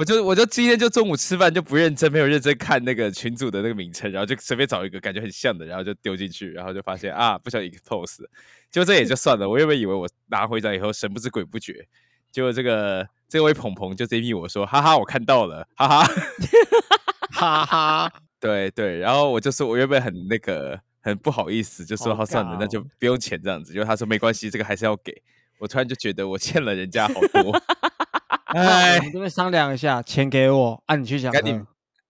我就我就今天就中午吃饭就不认真，没有认真看那个群组的那个名称，然后就随便找一个感觉很像的，然后就丢进去，然后就发现啊，不小心 expose，就这也就算了。我原本以为我拿回来以后神不知鬼不觉，结果这个这位鹏鹏就 Z P 我说，哈哈，我看到了，哈哈，哈哈，对对，然后我就说我原本很那个很不好意思，就说好算了，那就不用钱这样子。就他说没关系，这个还是要给我，突然就觉得我欠了人家好多。哎，我们这边商量一下，钱给我，啊，你去讲。赶紧，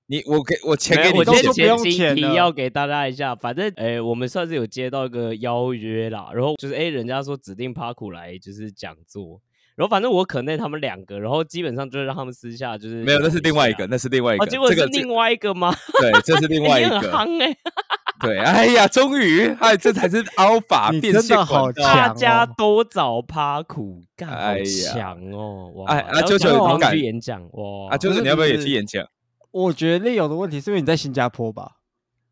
你我给我钱给你，我都说不用钱了。要给大家一下，反正哎，我们算是有接到一个邀约啦，然后就是哎，人家说指定帕库来就是讲座，然后反正我可内他们两个，然后基本上就是让他们私下就是没有，那是另外一个，那是另外一个，结果是另外一个吗？对，这是另外一个。很夯哎。对，哎呀，终于，哎，这才是 Alpha 变现好强，大家都找趴苦干，好强哦！哇，哎，啊，九九有敢去演讲哇？啊，就是你要不要也去演讲？我觉得有的问题是因为你在新加坡吧？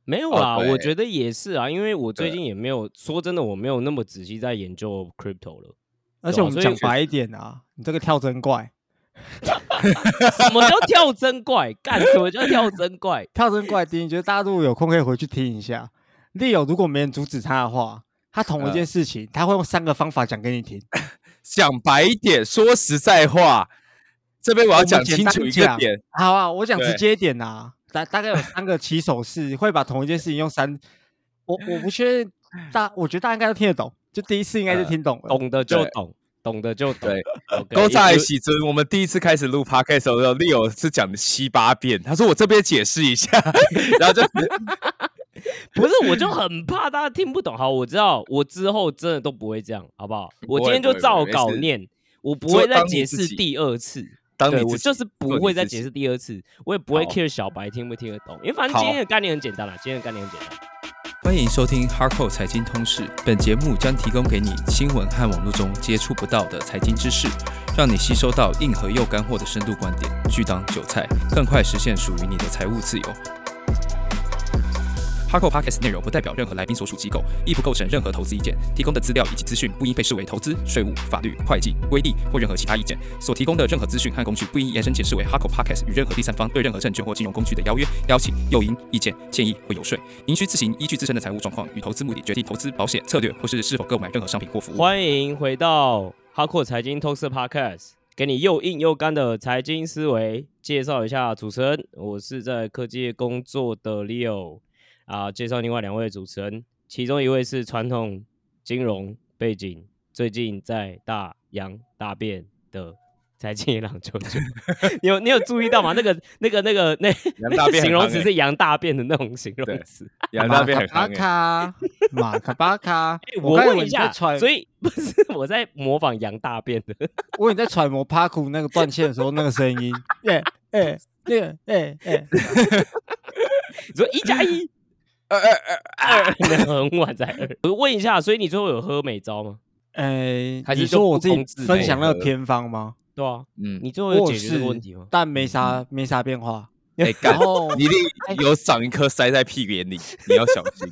没有啦，我觉得也是啊，因为我最近也没有说真的，我没有那么仔细在研究 crypto 了。而且我们讲白一点啊，你这个跳针怪。什么叫跳针怪？干什么叫跳针怪？跳针怪，第一，觉得大家如果有空可以回去听一下。利友如果没人阻止他的话，他同一件事情，他会用三个方法讲给你听。讲白一点，说实在话，这边我要讲清楚一个点。好啊，我讲直接一点啊，大大概有三个起手式，会把同一件事情用三。我我不确定大，我觉得大家应该都听得懂。就第一次应该就听懂了，懂的就懂。懂的就对，都在一起。尊，我们第一次开始录 podcast 的时候，Leo 是讲了七八遍。他说：“我这边解释一下。”然后就不是，我就很怕大家听不懂。好，我知道，我之后真的都不会这样，好不好？我今天就照稿念，我不会再解释第二次。当对，我就是不会再解释第二次，我也不会 care 小白听不听得懂，因为反正今天的概念很简单啦，今天的概念很简单。欢迎收听哈扣财经通识。本节目将提供给你新闻和网络中接触不到的财经知识，让你吸收到硬核又干货的深度观点，拒当韭菜，更快实现属于你的财务自由。Harco Podcast 内容不代表任何来宾所属机构，亦不构成任何投资意见。提供的资料以及资讯不应被视为投资、税务、法律、会计、规例或任何其他意见。所提供的任何资讯和工具不应延伸解释为 Harco Podcast 与任何第三方对任何证券或金融工具的邀约、邀请、诱因、意见、建议或游说。您需自行依据自身的财务状况与投资目的，决定投资、保险策略或是是否购买任何商品或服务。欢迎回到 Harco 财经通识 Podcast，给你又硬又干的财经思维。介绍一下主持人，我是在科技业工作的 Leo。啊，介绍另外两位主持人，其中一位是传统金融背景，最近在大洋大便的财经野狼舅舅，你有你有注意到吗？那个那个那个那 形容词是羊大便的那种形容词，羊大便巴卡马卡巴卡。我问一下，所以不是我在模仿羊大便的，我你在揣摩帕库那个断线的时候那个声音，哎哎哎哎哎，你说一加一。二二二二，很晚才二。我问一下，所以你最后有喝美招吗？哎，还是说我自己分享那个偏方吗？对啊，嗯，你最后有解决这个问题吗？但没啥没啥变化。然后你有长一颗塞在屁眼里，你要小心。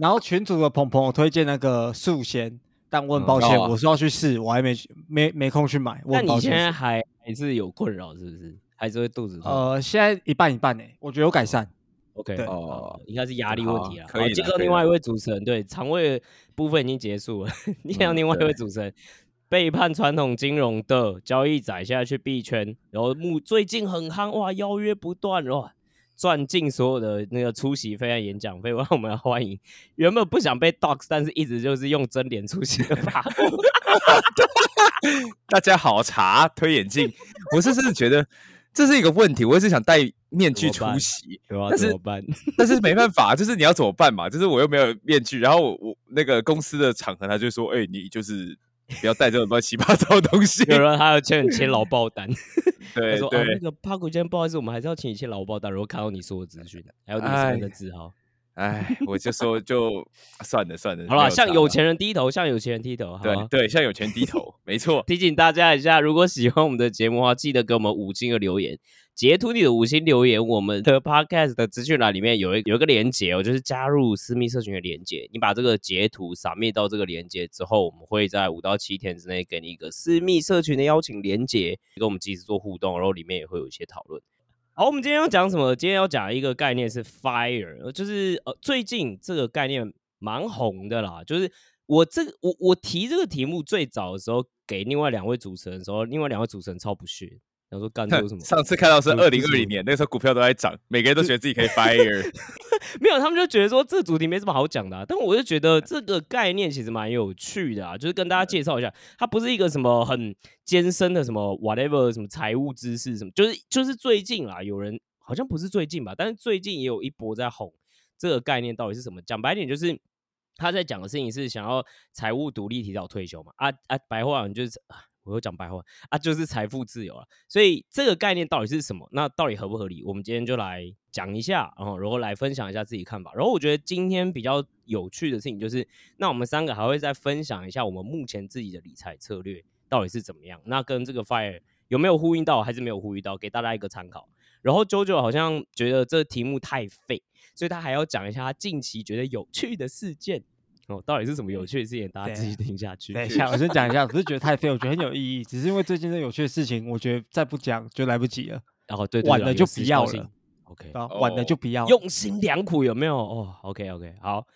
然后群主的鹏鹏推荐那个素仙，但我很抱歉，我是要去试，我还没没没空去买。那你现在还还是有困扰是不是？还是会肚子痛？呃，现在一半一半诶，我觉得有改善。OK，哦，应该是压力问题啊。好，介绍另外一位主持人，对肠胃部分已经结束了。你想另外一位主持人背叛传统金融的交易仔，现在去币圈，然后目最近很夯哇，邀约不断哇，赚尽所有的那个出席费和演讲费，让我们欢迎原本不想被 dox，但是一直就是用真脸出席的法 大家好，茶推眼镜，我是真的觉得。这是一个问题，我一直想戴面具出席，但是 但是没办法，就是你要怎么办嘛？就是我又没有面具，然后我我那个公司的场合，他就说：“哎，你就是不要带这种乱七八糟的东西。”有人还要签签劳报单，对对。那个帕古今天不好意思，我们还是要请你签劳报单，然后看到你所有资讯，还有你身份的字号。哎，我就说就算了算了。好了，向有钱人低头，向有钱人低头。对对，向有钱低头，没错。提醒大家一下，如果喜欢我们的节目的话，记得给我们五星的留言，截图你的五星留言，我们的 podcast 的资讯栏里面有一有一个连接哦，就是加入私密社群的连接。你把这个截图扫灭到这个连接之后，我们会在五到七天之内给你一个私密社群的邀请连接，跟我们及时做互动，然后里面也会有一些讨论。好，我们今天要讲什么？今天要讲一个概念是 fire，就是呃最近这个概念蛮红的啦。就是我这我我提这个题目最早的时候给另外两位主持人的时候，另外两位主持人超不屑，想说干这有什么？上次看到是这二零二零年，那个时候股票都在涨，每个人都觉得自己可以 fire。没有，他们就觉得说这主题没什么好讲的、啊，但我就觉得这个概念其实蛮有趣的啊，就是跟大家介绍一下，它不是一个什么很艰深的什么 whatever 什么财务知识什么，就是就是最近啦，有人好像不是最近吧，但是最近也有一波在红这个概念到底是什么？讲白点就是。他在讲的事情是想要财务独立、提早退休嘛？啊啊，白话文就是，啊我又讲白话啊，就是财富自由了。所以这个概念到底是什么？那到底合不合理？我们今天就来讲一下，然后然后来分享一下自己看法。然后我觉得今天比较有趣的事情就是，那我们三个还会再分享一下我们目前自己的理财策略到底是怎么样。那跟这个 fire 有没有呼应到，还是没有呼应到，给大家一个参考。然后 JoJo 好像觉得这题目太废，所以他还要讲一下他近期觉得有趣的事件。哦，到底是什么有趣的事情？大家继续听下去。等一下，我先讲一下，不是觉得太废，我觉得很有意义，只是因为最近的有趣的事情，我觉得再不讲就来不及了，然后对对对晚了就不要了。OK？晚了就不要了。用心良苦有没有？哦，OK OK，好，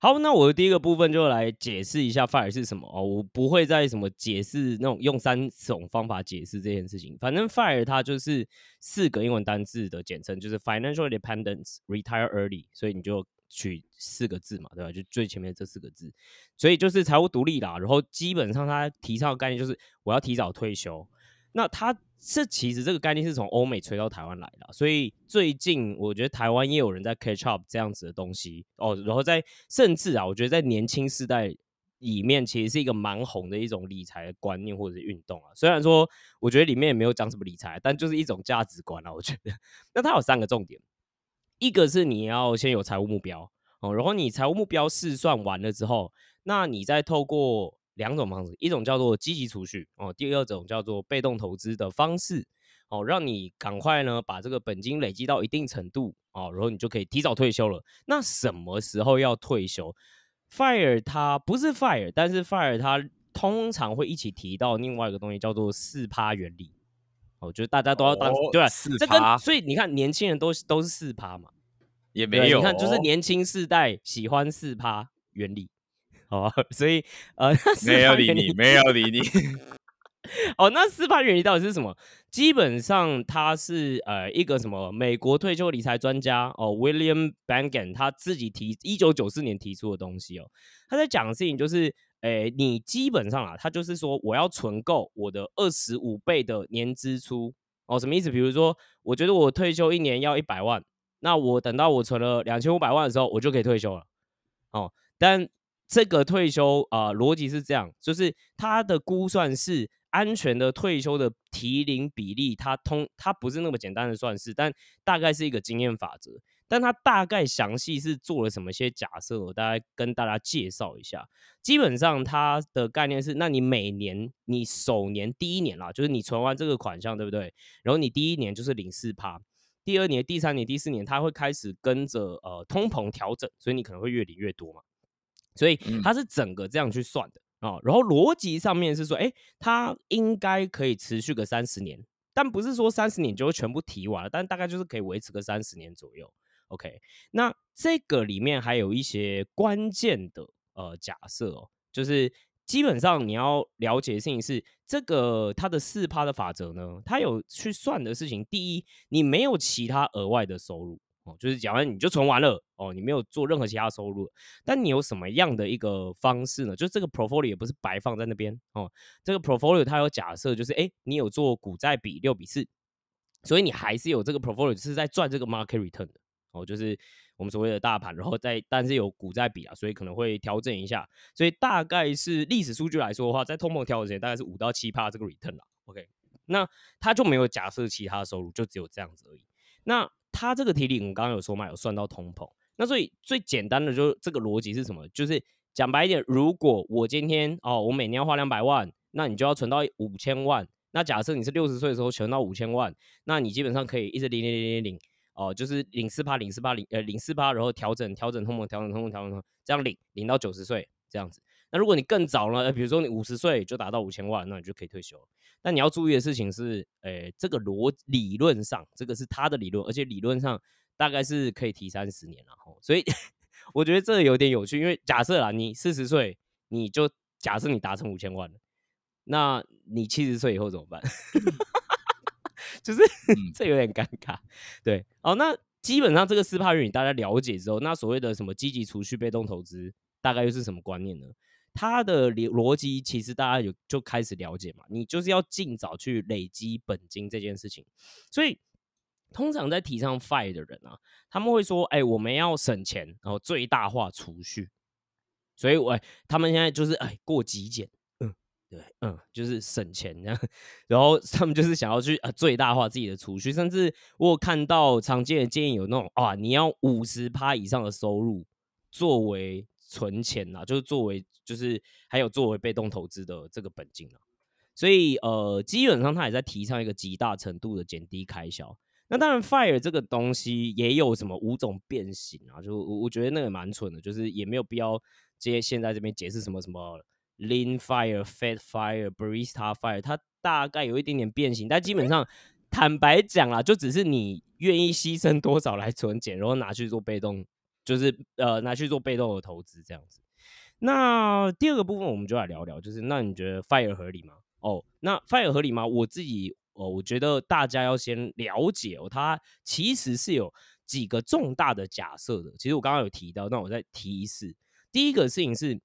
好，那我的第一个部分就来解释一下 FIRE 是什么哦，我不会再什么解释那种用三种方法解释这件事情，反正 FIRE 它就是四个英文单字的简称，就是 Financial Independence Retire Early，所以你就取四个字嘛，对吧？就最前面这四个字，所以就是财务独立啦。然后基本上他提倡的概念就是我要提早退休，那他这其实这个概念是从欧美吹到台湾来的，所以最近我觉得台湾也有人在 catch up 这样子的东西哦，然后在甚至啊，我觉得在年轻世代里面，其实是一个蛮红的一种理财的观念或者是运动啊。虽然说我觉得里面也没有讲什么理财，但就是一种价值观啊，我觉得。那它有三个重点，一个是你要先有财务目标哦，然后你财务目标试算完了之后，那你再透过两种方式，一种叫做积极储蓄哦，第二种叫做被动投资的方式哦，让你赶快呢把这个本金累积到一定程度哦，然后你就可以提早退休了。那什么时候要退休？Fire 它不是 Fire，但是 Fire 它通常会一起提到另外一个东西叫做四趴原理。哦，就是大家都要当、哦对吧？4%这跟所以你看，年轻人都是都是四趴嘛，也没有、哦，你看，就是年轻世代喜欢四趴原理，好吧？所以呃，没有理你，没有理你。哦，那四趴原理到底是什么？基本上它是呃一个什么美国退休理财专家哦，William Bangen 他自己提一九九四年提出的东西哦。他在讲的事情就是，诶，你基本上啊，他就是说我要存够我的二十五倍的年支出哦，什么意思？比如说，我觉得我退休一年要一百万，那我等到我存了两千五百万的时候，我就可以退休了哦。但这个退休啊、逻辑是这样，就是它的估算是安全的退休的提领比例，它通它不是那么简单的算式，但大概是一个经验法则。但它大概详细是做了什么些假设，我大概跟大家介绍一下。基本上它的概念是，那你每年你首年第一年啦，就是你存完这个款项，对不对？然后你第一年就是零四趴，第二年、第三年、第四年，它会开始跟着呃通膨调整，所以你可能会越领越多嘛。所以嗯它是整个这样去算的啊、然后逻辑上面是说，哎，它应该可以持续个三十年，但不是说三十年就会全部提完了，但大概就是可以维持个三十年左右。OK，那这个里面还有一些关键的呃假设哦，就是基本上你要了解的事情是，这个它的四趴的法则呢，它有去算的事情。第一，你没有其他额外的收入哦，就是讲完你就存完了哦，你没有做任何其他收入，但你有什么样的一个方式呢？就是这个 portfolio 也不是白放在那边哦，这个 portfolio 它有假设，就是哎，你有做股债比六比四，所以你还是有这个 portfolio 是在赚这个 market return 的哦，就是我们所谓的大盘，然后再但是有股债比啊，所以可能会调整一下，所以大概是历史数据来说的话，在通膨调整前大概是五到七趴这个 return 啦。OK，那他就没有假设其他收入，就只有这样子而已。那他这个题里我们刚刚有说嘛，有算到通膨，那所以最简单的就是这个逻辑是什么？就是讲白一点，如果我今天哦，我每年要花两百万，那你就要存到五千万。那假设你是六十岁的时候存到五千万，那你基本上可以一直领领领领领哦，就是领四趴领四趴领呃领四趴，然后调整调整通膨调整通膨调整通膨这样领领到九十岁这样子。那如果你更早呢，比如说你五十岁就达到五千万，那你就可以退休。但你要注意的事情是，诶，这个逻理论上这个是他的理论，而且理论上大概是可以提三十年了吼。所以 我觉得这有点有趣，因为假设啦，你四十岁你就假设你达成五千万了。那你七十岁以后怎么办？就是 这有点尴尬，对哦。那基本上这个四帕运，大家了解之后，那所谓的什么积极储蓄、被动投资，大概又是什么观念呢？它的逻逻辑其实大家有就开始了解嘛。你就是要尽早去累积本金这件事情。所以通常在提倡 FIRE 的人啊，他们会说：“哎，我们要省钱，然后最大化储蓄。”所以，我他们现在就是哎过极简。对，嗯，就是省钱这样，然后他们就是想要去呃最大化自己的储蓄，甚至我有看到常见的建议有那种啊，你要五十趴以上的收入作为存钱呐，就是作为就是还有作为被动投资的这个本金啊，所以呃基本上他也在提倡一个极大程度的减低开销。那当然，fire 这个东西也有什么五种变形啊，就我我觉得那个蛮蠢的，就是也没有必要接现在这边解释什么什么。Lean Fire、Fat Fire、Barista Fire，它大概有一点点变形，但基本上坦白讲啦，就只是你愿意牺牲多少来存钱，然后拿去做被动，就是呃拿去做被动的投资这样子。那第二个部分我们就来聊聊，就是那你觉得 Fire 合理吗？哦，那 Fire 合理吗？我自己哦，我觉得大家要先了解哦，它其实是有几个重大的假设的。其实我刚刚有提到，那我再提一次，第一个事情是。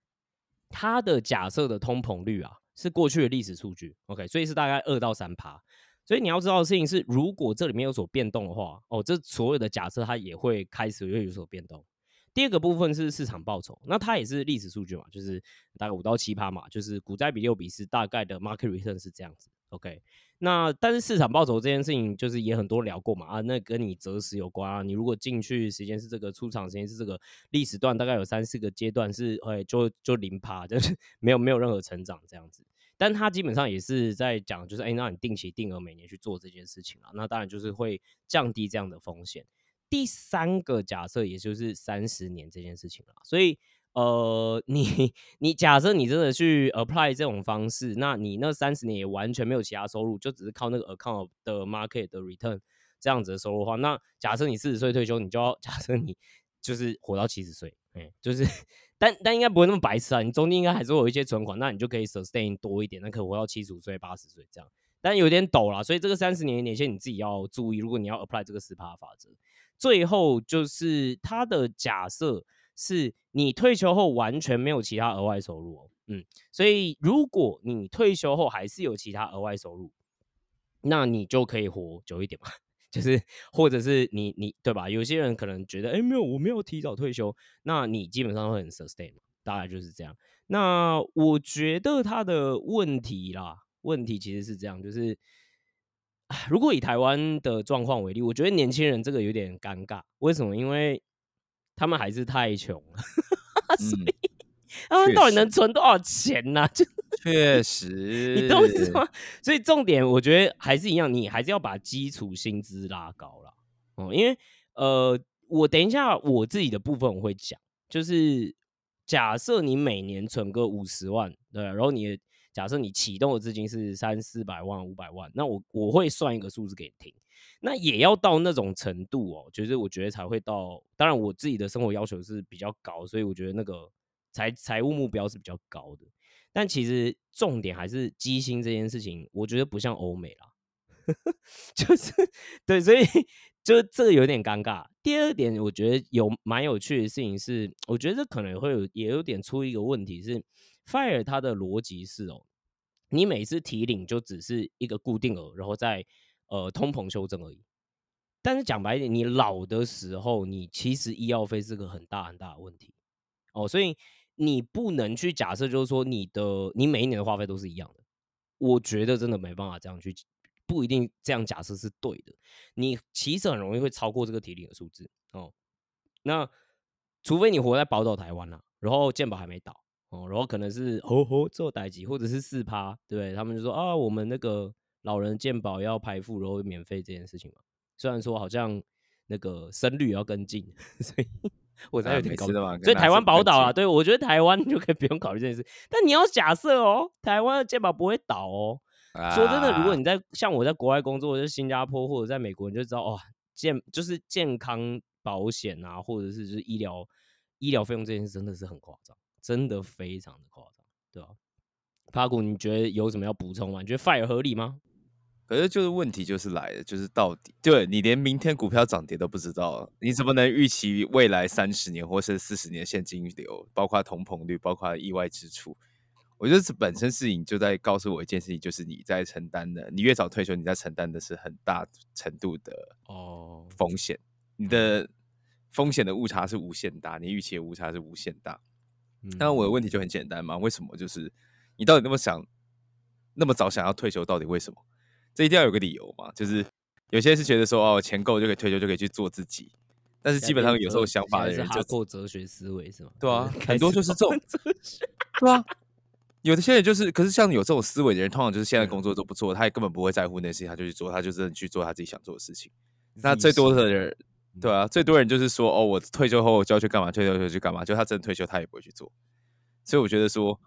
它的假设的通膨率啊，是过去的历史数据，OK，所以是大概二到三趴。所以你要知道的事情是，如果这里面有所变动的话，哦，这所有的假设它也会开始会有所变动。第二个部分是市场报酬，那它也是历史数据嘛，就是大概五到七趴嘛，就是股债比六比四，大概的 market return 是这样子，OK。那但是市场报酬这件事情，就是也很多聊过嘛啊，那跟你择时有关啊。你如果进去时间是这个，出场时间是这个，历史段大概有三四个阶段是，哎，就就零趴，就是没有没有任何成长这样子。但他基本上也是在讲，就是哎，那你定期定额每年去做这件事情啊，那当然就是会降低这样的风险。第三个假设，也就是三十年这件事情了，所以。呃，你 你假设你真的去 apply 这种方式，那你那三十年也完全没有其他收入，就只是靠那个 account 的 market 的 return 这样子的收入的话，那假设你四十岁退休，你就要 假设你就是活到七十岁，嗯，就是，但但应该不会那么白痴啊，你中间应该还是会有一些存款，那你就可以 sustain 多一点，那可以活到七十五岁、八十岁这样，但有点陡了，所以这个三十年年限你自己要注意，如果你要 apply 这个十趴法则，最后就是它的假设。是你退休后完全没有其他额外收入哦，嗯，所以如果你退休后还是有其他额外收入，那你就可以活久一点嘛，就是或者是你你对吧？有些人可能觉得，哎，没有，我没有提早退休，那你基本上会很 sustain 嘛，大概就是这样。那我觉得他的问题啦，问题其实是这样，就是如果以台湾的状况为例，我觉得年轻人这个有点尴尬，为什么？因为他们还是太穷了，所以他们到底能存多少钱呢？就 确实，你懂吗？所以重点我觉得还是一样，你还是要把基础薪资拉高了哦。因为呃，我等一下我自己的部分我会讲，就是假设你每年存个五十万，对，然后你假设你启动的资金是三四百万、五百万，那我我会算一个数字给你听。那也要到那种程度哦，就是我觉得才会到。当然，我自己的生活要求是比较高，所以我觉得那个财财务目标是比较高的。但其实重点还是基薪这件事情，我觉得不像欧美啦，就是对，所以就这个有点尴尬。第二点，我觉得有蛮有趣的事情是，我觉得这可能会有也有点出一个问题是，fire 它的逻辑是哦，你每次提领就只是一个固定额，然后再。呃，通膨修正而已。但是讲白一点，你老的时候，你其实医药费是个很大很大的问题哦，所以你不能去假设，就是说你的你每一年的花费都是一样的。我觉得真的没办法这样去，不一定这样假设是对的。你其实很容易会超过这个体力的数字哦。那除非你活在宝岛台湾啦、然后健保还没倒哦，然后可能是吼吼做代级，或者是四趴，对不对？他们就说啊，我们那个老人健保要排付，然后免费这件事情嘛。虽然说好像那个生率也要跟进，所以 我才啊有点搞不每次都嘛所以台湾宝岛啊，啊，对我觉得台湾 就可以不用考虑这件事。但你要假设哦，台湾的健保不会倒哦。说真的，如果啊你在像我在国外工作，就是新加坡或者在美国，你就知道哦，健就是健康保险啊，或者是就是医疗医疗费用这件事真的是很夸张，真的非常的夸张，对吧、帕古，你觉得有什么要补充吗？你觉得 fire 合理吗？可是就是问题就是来了，就是到底对你连明天股票涨跌都不知道，你怎么能预期未来三十年或是四十年现金流，包括通膨率，包括意外支出？我觉得这本身事情就在告诉我一件事情，就是你在承担的，你越早退休，你在承担的是很大程度的哦，风险，你的风险的误差是无限大，你预期的误差是无限大。那我的问题就很简单嘛，为什么？就是你到底那么想，那么早想要退休，到底为什么？这一定要有个理由嘛。就是有些是觉得说，哦，钱够就可以退休，就可以去做自己。但是基本上有时候想法的人就是哈扣哲学思维是吗？对啊很多就是这种对啊，有的些人就是，可是像有这种思维的人，通常就是现在工作都不做，他也根本不会在乎那些事，他就去做，他就真的去做他自己想做的事情。那最多的人，对啊，最多人就是说，哦，我退休后就要去干嘛，退休后就去干嘛，就他真的退休，他也不会去做。所以我觉得说，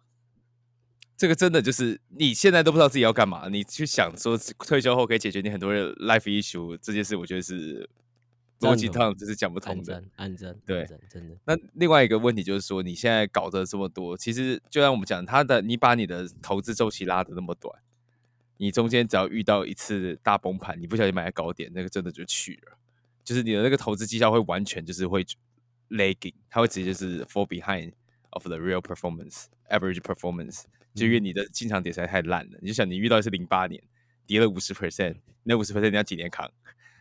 这个真的就是你现在都不知道自己要干嘛，你去想说退休后可以解决你很多的 life issue 这件事，我觉得是逻辑上就是讲不通的。暗赞暗赞，对真的那另外一个问题就是说，你现在搞的这么多，其实就像我们讲，他的你把你的投资周期拉的那么短，你中间只要遇到一次大崩盘，你不小心买在高点，那个真的就去了，就是你的那个投资绩效会完全就是会 lagging，它会直接就是 fall behind of the real performance average performance，就因为你的进场点实在太烂了。你就想你遇到的是零八年跌了五十 percent，那五十 percent 你要几年扛？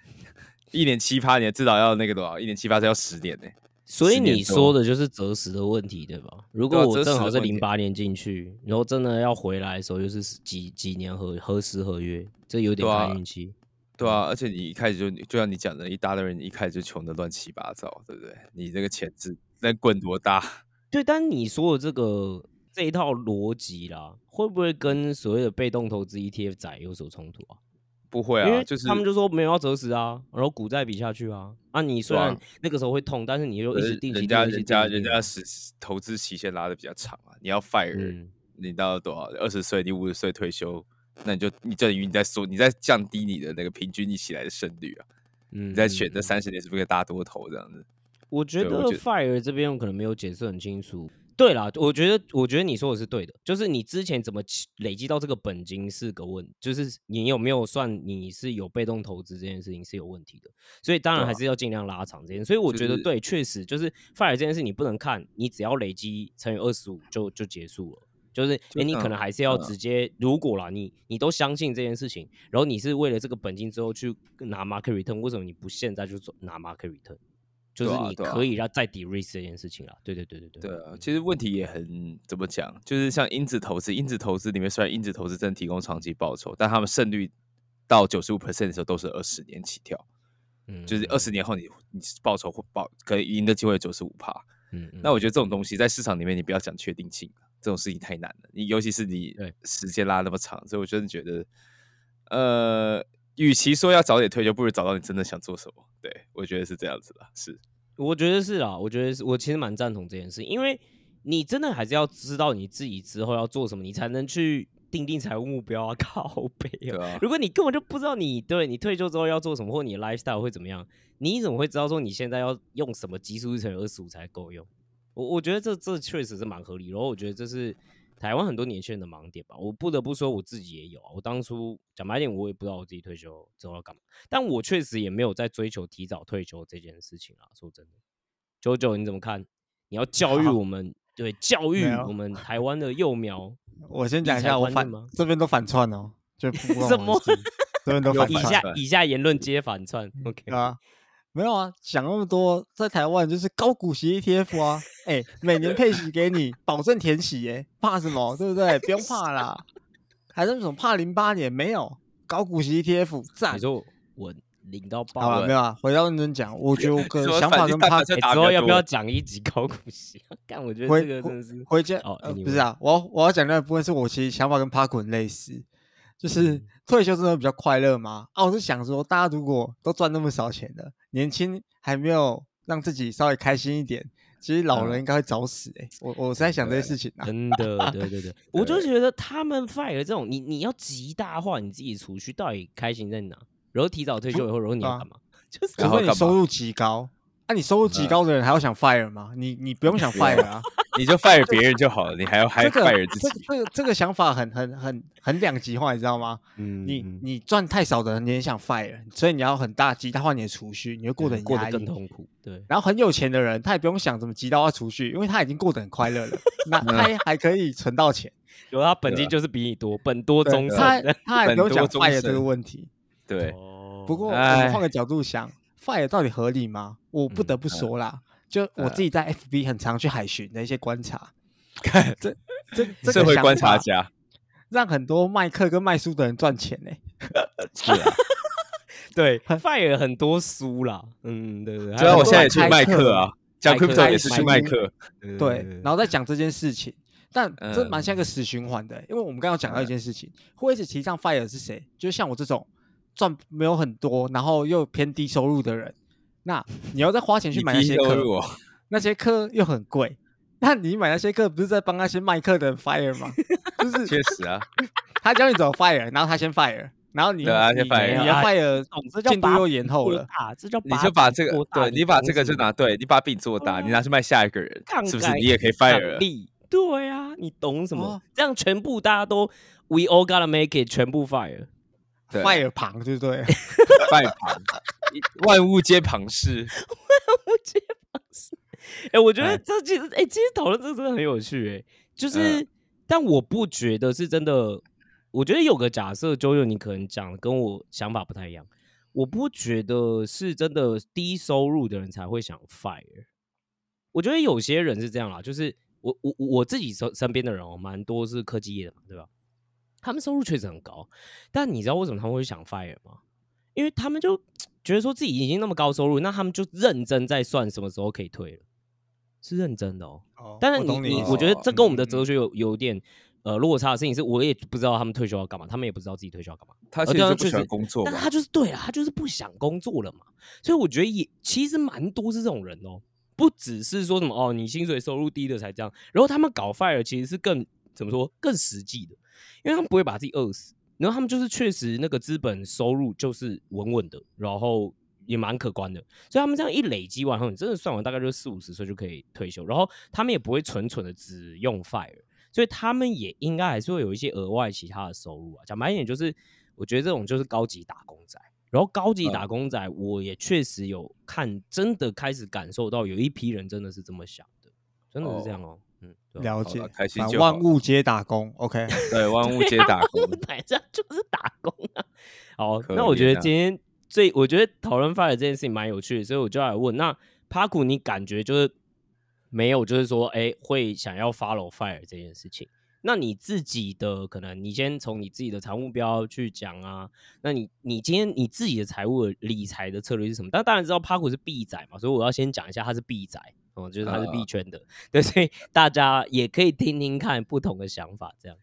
一年七八年至少要那个多少？一年七八是要十年呢、所以你说的就是择时的问题，对吧？如果我正好是零八年进去，然后真的要回来的时候，又是几几年合合时合约，这有点看运气。对啊，而且你一开始就就像你讲的，一大堆人一开始就穷的乱七八糟，对不对？你这个钱是能滚多大？对，但你说的这个这一套逻辑啦，会不会跟所谓的被动投资 ETF 仔有所冲突啊？不会啊，就是他们就说没有要择时啊，然后股债比下去啊，啊，你虽然那个时候会痛，但是你又一直定期是人家人家人家是投资期限拉的比较长啊，你要 fire，、嗯你到多少？二十岁，你五十岁退休，那你就你等于你在说你在降低你的那个平均一起来的胜率啊，嗯你在选这嗯三十年是不是可以大多头这样子？我觉得 fire 这边我可能没有解释很清楚。对啦，我觉得我觉得你说的是对的，就是你之前怎么累积到这个本金是个问，就是你有没有算你是有被动投资这件事情是有问题的，所以当然还是要尽量拉长这件。所以我就是觉得对，确实就是 fire 这件事你不能看，你只要累积乘以二十五就就结束了。就是，哎、你可能还是要嗯直接，如果啦，你你都相信这件事情，然后你是为了这个本金之后去拿 market return，为什么你不现在就做拿 market return？就是你对啊对啊可以让再 de risk 这件事情啦。对对对对对。对啊，其实问题也很怎么讲，就是像因子投资，因子投资里面虽然因子投资真的提供长期报酬，但他们胜率到九十五 percent 的时候都是二十年起跳，嗯就是二十年后你你报酬或报可以赢的机会九十五趴。嗯，嗯那我觉得这种东西在市场里面你不要讲确定性，这种事情太难了。你尤其是你对时间拉那么长，所以我真的觉得，呃，与其说要早点退休，不如找到你真的想做什么。对我觉得是这样子的，是我觉得是啊，我觉得是我其实蛮赞同这件事，因为你真的还是要知道你自己之后要做什么，你才能去定定财务目标啊，靠背啊。啊，如果你根本就不知道你对你退休之后要做什么，或你的 lifestyle 会怎么样，你怎么会知道说你现在要用什么基数乘以二十五才够用？我我觉得这这确实是蛮合理，然后我觉得这是台湾很多年轻人的盲点吧。我不得不说我自己也有啊，我当初讲白一点，我也不知道我自己退休之后要干嘛，但我确实也没有在追求提早退休这件事情啊。说真的，九九你怎么看？你要 教育我们，对教育我们 台湾的幼苗。我先讲一下，我反这边都反串哦，就 什么这边都以反串下以下言论皆反串，OK？啊。没有啊，想那么多，在台湾就是高股息 ETF 啊，哎、每年配息给你，保证填息，哎，怕什么？对不对？不用怕啦，还是什么怕零八年？没有，高股息 ETF 赞你，说我领到好了，爆了。没有啊。回到认真讲，我觉得我 想法跟反正大 p 反正欸打比较之后要不要多讲一集高股息？干，我觉得回这个真的是回家哦呃，不是啊，我要我要讲的那部分是我其实想法跟 Park 很类似，就是嗯退休真的比较快乐吗？啊，我是想说，大家如果都赚那么少钱的，年轻还没有让自己稍微开心一点，其实老嗯人应该会早死哎、我我是在想这些事情啊。真的，对对对，我就觉得他们 fire 这种，你你要极大化你自己的储蓄，到底开心在哪？然后提早退休以后，然后你干嘛？就是除非你收入极高，啊，你收入极嗯高的人还要想 fire 吗？你你不用想 fire 啊，你就 fire 别人就好了，你还要还 fire 自己。这这个这个想法很很很很两极化，你知道吗？嗯你嗯你赚太少的人，你也想 fire，所以你要很大极大化你的储蓄，你会过得很过得。更痛苦。对，然后很有钱的人，他也不用想怎么极大化储蓄，因为他已经过得很快乐了，那他也还可以存到钱，有他本金就是比你多，本多对终他身。他还不用想本多终 fire 这个身问题。对，哦不过我哎们换个角度想，fire 到底合理吗？我不得嗯不说啦，就我呃自己在 FB 很常去海巡的一些观察，看这这这社会观察家让很多卖课跟卖书的人赚钱呢、是啊，对，fire 很多书啦，嗯，对对对。虽然我现在也去卖课啊，讲课 crypto 也是去卖课，对，然后再讲这件事情，但这蛮像一个嗯死循环的欸、因为我们刚刚讲到一件事情，会一直提倡 fire 是谁？就是像我这种赚没有很多，然后又偏低收入的人，那你要再花钱去买那些课，那些课又很贵，那你买那些课不是在帮那些卖课的人 fire 吗？就是确实啊，他教你怎么 fire，然后他先 fire，然后你对啊先你 fire 你的啊 fire 懂这叫进度又延后了。这叫你就把这个对你把这个就拿对，你把饼做大，你拿去卖下一个人，是不是？你也可以 fire。对啊，你懂什么哦？这样全部大家都 we all gotta make it，全部 fire。对 fire 旁对不对？拜旁，一万物皆旁氏。万物皆旁氏。哎、我觉得哎这其实，哎、其实讨论这个真的很有趣、哎，就是，嗯但我不觉得是真的。我觉得有个假设，周佑你可能讲的跟我想法不太一样。我不觉得是真的低收入的人才会想 fire。我觉得有些人是这样啦，就是我我我自己身身边的人哦，蛮多是科技业的嘛，对吧？他们收入确实很高，但你知道为什么他们会想 fire 吗？因为他们就觉得说自己已经那么高收入，那他们就认真在算什么时候可以退了，是认真的哦。哦但是你你，我觉得这跟我们的哲学有有点呃落差的事情是，我也不知道他们退休要干嘛，他们也不知道自己退休要干嘛。他其实就不喜欢确实工作嘛但，他就是对啊，他就是不想工作了嘛。所以我觉得也其实蛮多是这种人哦，不只是说什么哦，你薪水收入低的才这样，然后他们搞 fire 其实是更怎么说更实际的，因为他们不会把自己饿死，然后他们就是确实那个资本收入就是稳稳的，然后也蛮可观的，所以他们这样一累积完后，你真的算完大概就是四五十岁就可以退休，然后他们也不会蠢蠢的只用 fire，所以他们也应该还是会有一些额外其他的收入啊。讲白一点，就是我觉得这种就是高级打工仔。然后高级打工仔，我也确实有看，真的开始感受到有一批人真的是这么想的，真的是这样哦。嗯，了解开心就万物皆打工，OK。对，万物皆打工。反正就是打工啊。好，可那我觉得今天最，我觉得讨论 fire 这件事情蛮有趣的，所以我就来问，那 Paku 你感觉就是没有，就是说，哎，会想要 follow fire 这件事情？那你自己的可能，你先从你自己的财务目标去讲啊。那你你今天你自己的财务的理财的策略是什么？但当然知道 Paku 是币仔嘛，所以我要先讲一下他是币仔哦，就是他是币啊圈的，对，所以大家也可以听听看不同的想法，这样。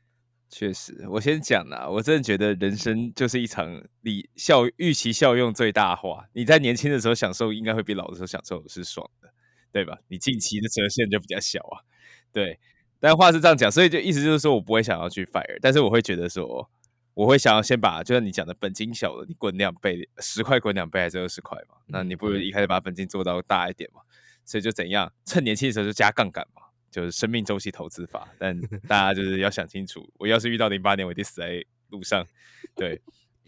确实，我先讲啦，我真的觉得人生就是一场理效预期效用最大化。你在年轻的时候享受，应该会比老的时候享受是爽的，对吧？你近期的折现就比较小啊，对。但话是这样讲，所以就意思就是说我不会想要去 fire，但是我会觉得说，我会想要先把，就像你讲的本金小了，你滚两倍，十块滚两倍还是二十块嘛？那你不如一开始把本金做到大一点嘛？所以就怎样，趁年轻的时候就加杠杆嘛。就是生命周期投资法，但 大家就是要想清楚，我要是遇到零八年，我一定死在路上。对，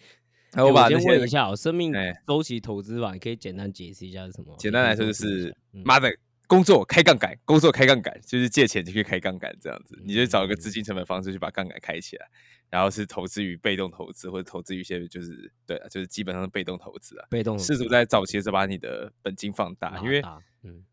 然后欸我把那些先问一下哦，生命哎周期投资法，你可以简单解释一下是什么？简单来说就是妈的，工作开杠杆，工作开杠杆，就是借钱就去开杠杆这样子，你就找一个资金成本方式去把杠杆开起来，然后是投资于被动投资或者投资于一些就是对啊，就是基本上是被动投资啊，被动试图在早期的时候把你的本金放大，因为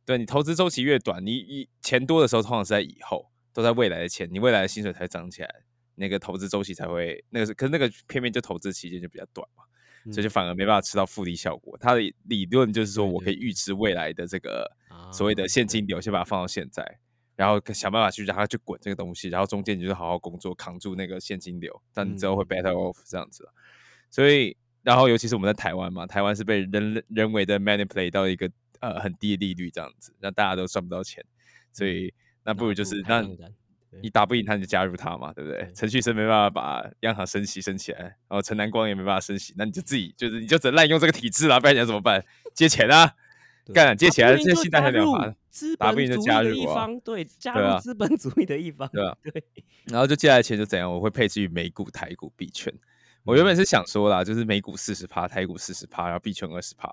对你投资周期越短，你一钱多的时候，通常是在以后，都在未来的钱，你未来的薪水才会涨起来，那个投资周期才会那个是，可是那个偏偏就投资期间就比较短嘛。所以就反而没办法吃到复利效果。它的理论就是说我可以预知未来的这个所谓啊的现金流，先把它放到现在，然后想办法去让它去滚这个东西，然后中间你就好好工作，扛住那个现金流，但你之后会嗯 better off 这样子。所以，然后尤其是我们在台湾嘛，台湾是被人人为的 manipulate 到一个呃很低的利率这样子，让大家都赚不到钱，所以那不如就是那你打不赢他，你就加入他嘛，对不对？对陈旭生没办法把央行升息升起来，然后陈南光也没办法升息，那你就自己就是你就只能滥用这个体制啦，不然你要怎么办？借钱啊，对干啊借起来，打不赢就这信贷加入很了麻，资打不赢就本主义的加入啊一方，对，加入资本主义的一方，对啊对，然后就借来的钱就怎样？我会配置于美股、台股、币圈。我原本是想说啦，就是美股四十趴，台股四十趴，然后币圈二十趴。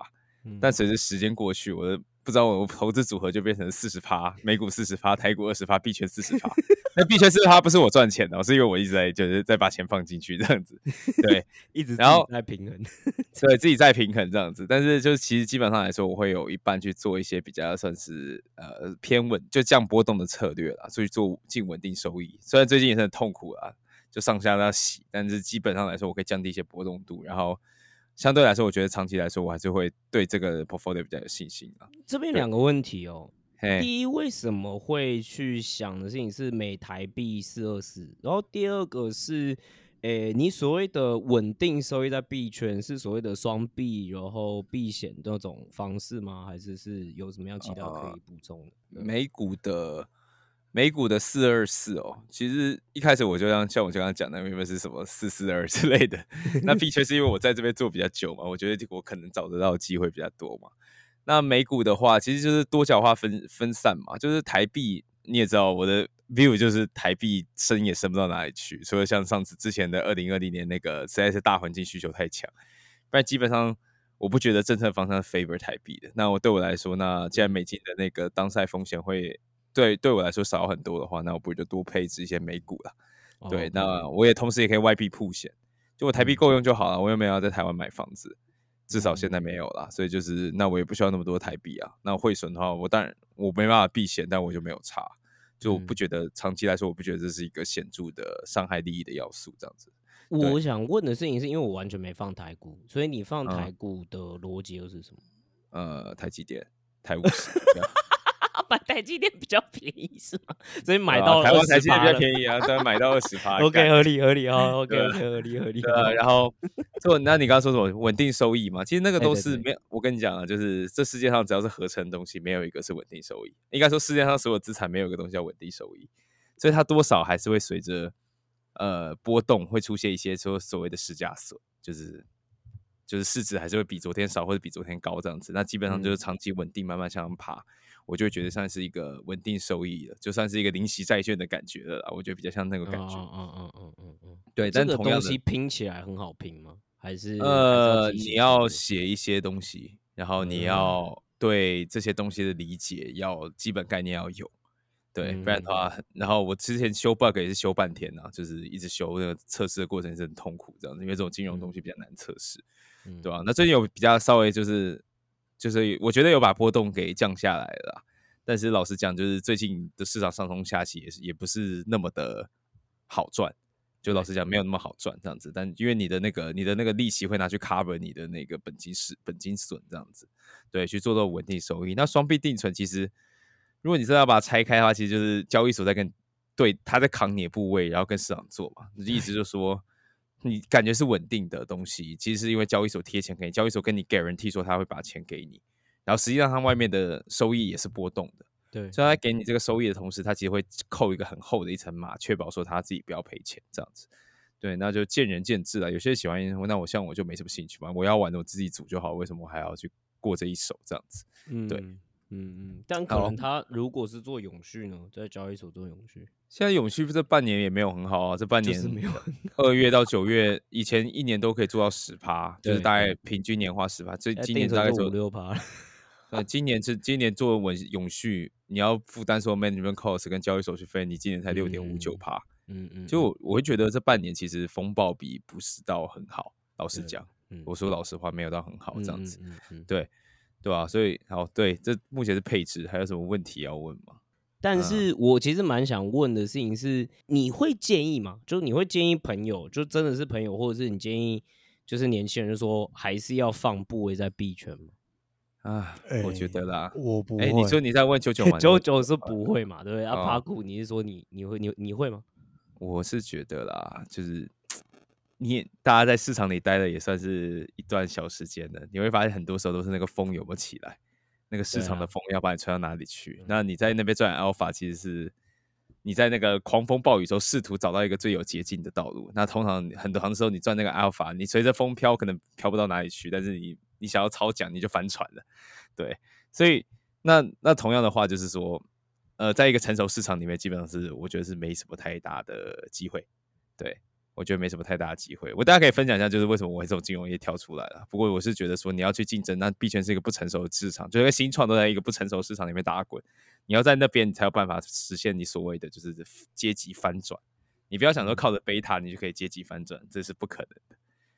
嗯但随着时间过去，我的不知道我投资组合就变成四十趴，美股四十趴，台股二十趴，币圈四十趴。那币圈四十趴不是我赚钱的哦，是因为我一直在就是在把钱放进去这样子。对，一直然后在平衡，对自己在平衡这样子，但是就是其实基本上来说，我会有一半去做一些比较算是呃偏稳就降波动的策略啦，所以做进稳定收益。虽然最近也是很痛苦啊，就上下都要洗，但是基本上来说，我可以降低一些波动度，然后相对来说，我觉得长期来说，我还是会对这个 portfolio 比较有信心啊。这边两个问题哦。第一，为什么会去想的事情是每台币四二四？然后第二个是，诶、你所谓的稳定收益在币圈是所谓的双币，然后避险那种方式吗？还是是有什么样其他可以补充的？对美股的美股的四二四哦，其实一开始我就像像我刚刚讲的，原本是什么四四二之类的。那的确是因为我在这边做比较久嘛，我觉得我可能找得到机会比较多嘛。那美股的话，其实就是多角化分分散嘛，就是台币你也知道，我的 view 就是台币升也升不到哪里去，除了像上次之前的二零二零年那个实在是大环境需求太强，不然基本上我不觉得政策方向 favor 台币的。那我对我来说，那既然美金的那个当赛风险会对对我来说少很多的话，那我不如就多配置一些美股了。哦对，那我也同时也可以外币铺险，就我台币嗯够用就好了，我又没有要在台湾买房子，至少现在嗯没有啦，所以就是那我也不需要那么多台币啊。那汇损的话，我当然我没办法避险，但我就没有差，就我不嗯觉得长期来说，我不觉得这是一个显著的伤害利益的要素，这样子。我想问的事情是因为我完全没放台股，所以你放嗯台股的逻辑又是什么？呃，台积电、台五十，买台积电比较便宜是吗？所以买到台湾台积电比较。便宜啊，当然买到二十趴 OK，合理合理哦，OK 合理合理。对啊，然后做，那你刚刚说什么稳定收益嘛？其实那个都是没有，我跟你讲啊，就是这世界上只要是合成的东西，没有一个是稳定收益。应该说世界上所有资产没有一个东西叫稳定收益，所以它多少还是会随着呃波动会出现一些说所谓的市价损，就是就是市值还是会比昨天少或者比昨天高这样子。那基本上就是嗯长期稳定慢慢向上爬，我就会觉得算是一个稳定收益了，就算是一个零息债券的感觉了啦。我觉得比较像那个感觉。嗯嗯嗯嗯嗯嗯。对，但同样的东西拼起来很好拼吗？还是呃，你要写一些东西，然后你嗯要对这些东西的理解要基本概念要有，对，不然的话，然后我之前修 bug 也是修半天呐、就是一直修那个测试的过程是很痛苦，这样子，因为这种金融东西比较难测试，嗯对吧、那最近有比较稍微就是就是我觉得有把波动给降下来了啦，但是老实讲，就是最近的市场上冲下起也是也不是那么的好赚。就老实讲，没有那么好赚这样子，但因为你的那个你的那个利息会拿去 cover 你的那个本金是本金损这样子，对，去做到稳定收益。那双币定存其实，如果你真的要把它拆开的话，其实就是交易所在跟对他在扛你的部位，然后跟市场做嘛。意思就是说，你感觉是稳定的东西，其实是因为交易所贴钱给你，交易所跟你 guarantee 说他会把钱给你，然后实际上它外面的收益也是波动的。对，所以他给你这个收益的同时，他其实会扣一个很厚的一层码，确保说他自己不要赔钱，这样子。对，那就见仁见智了。有些人喜欢，那我像我就没什么兴趣嘛，我要玩的我自己组就好，为什么我还要去过这一手这样子？嗯对嗯嗯，但可能他如果是做永续呢，在交易所做永续，现在永续这半年也没有很好啊，这半年有二月到九月，以前一年都可以做到十趴，就是大概平均年化十趴，这哎今年大概做五六趴了。呃，今年是今年做稳永续，你要负担说 management cost 跟交易手续费，你今年才六点五九嗯趴。嗯嗯，就我我会觉得这半年其实风暴比不是到很好，老实对讲，嗯我说老实话，没有到很好这样子，嗯嗯嗯。对对吧、所以好，对，这目前是配置，还有什么问题要问吗？但嗯是我其实蛮想问的事情是，你会建议吗？就是你会建议朋友，就真的是朋友，或者是你建议，就是年轻人就说还是要放部位在币圈吗。啊，我觉哎得啦，我不哎，你会说你在问九九吗？九九是不会嘛，对不对？啊，哦爬股你是说你你会你你会吗？我是觉得啦，就是你大家在市场里待了也算是一段小时间了，你会发现很多时候都是那个风有没有起来，那个市场的风要把你吹到哪里去。那你在那边赚 alpha，其实是你在那个狂风暴雨中试图找到一个最有捷径的道路。那通常很多时候你赚那个 alpha，你随着风飘可能飘不到哪里去，但是你你想要超奖你就翻船了，对，所以那那同样的话就是说。呃，在一个成熟市场里面，基本上是我觉得是没什么太大的机会。对我觉得没什么太大的机会。我大家可以分享一下，就是为什么我会从金融业跳出来了。不过我是觉得说，你要去竞争，那币圈是一个不成熟的市场，就是新创都在一个不成熟市场里面打滚。你要在那边，你才有办法实现你所谓的就是阶级翻转。你不要想说靠着贝塔你就可以阶级翻转，这是不可能的。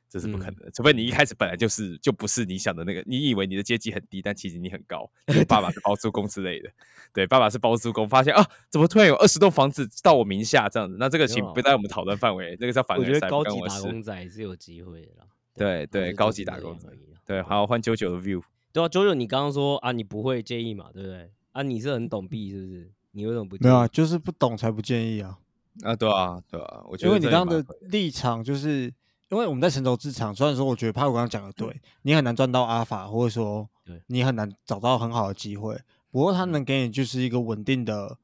这是不可能的，除非你一开始本来就是就不是你想的那个，你以为你的阶级很低，但其实你很高。你爸爸是包租公之类的，对，爸爸是包租公，发现啊，怎么突然有二十栋房子到我名下这样子？那这个请不在我们讨论范围，那个叫反我觉得高级打工仔是有机会的啦。对对，高级打工仔，对，好换九九的 view，对啊，九九，你刚刚说啊，你不会介意嘛，对不对？啊，你是很懂币是不是？你为什么不介意？没有啊，就是不懂才不建议啊。啊，对啊，对啊，我觉得因为你刚刚的立场就是，因为我们在成熟市场，虽然说我觉得帕我刚刚讲的对，你很难赚到阿法，或者说对你很难找到很好的机会。不过它能给你就是一个稳定的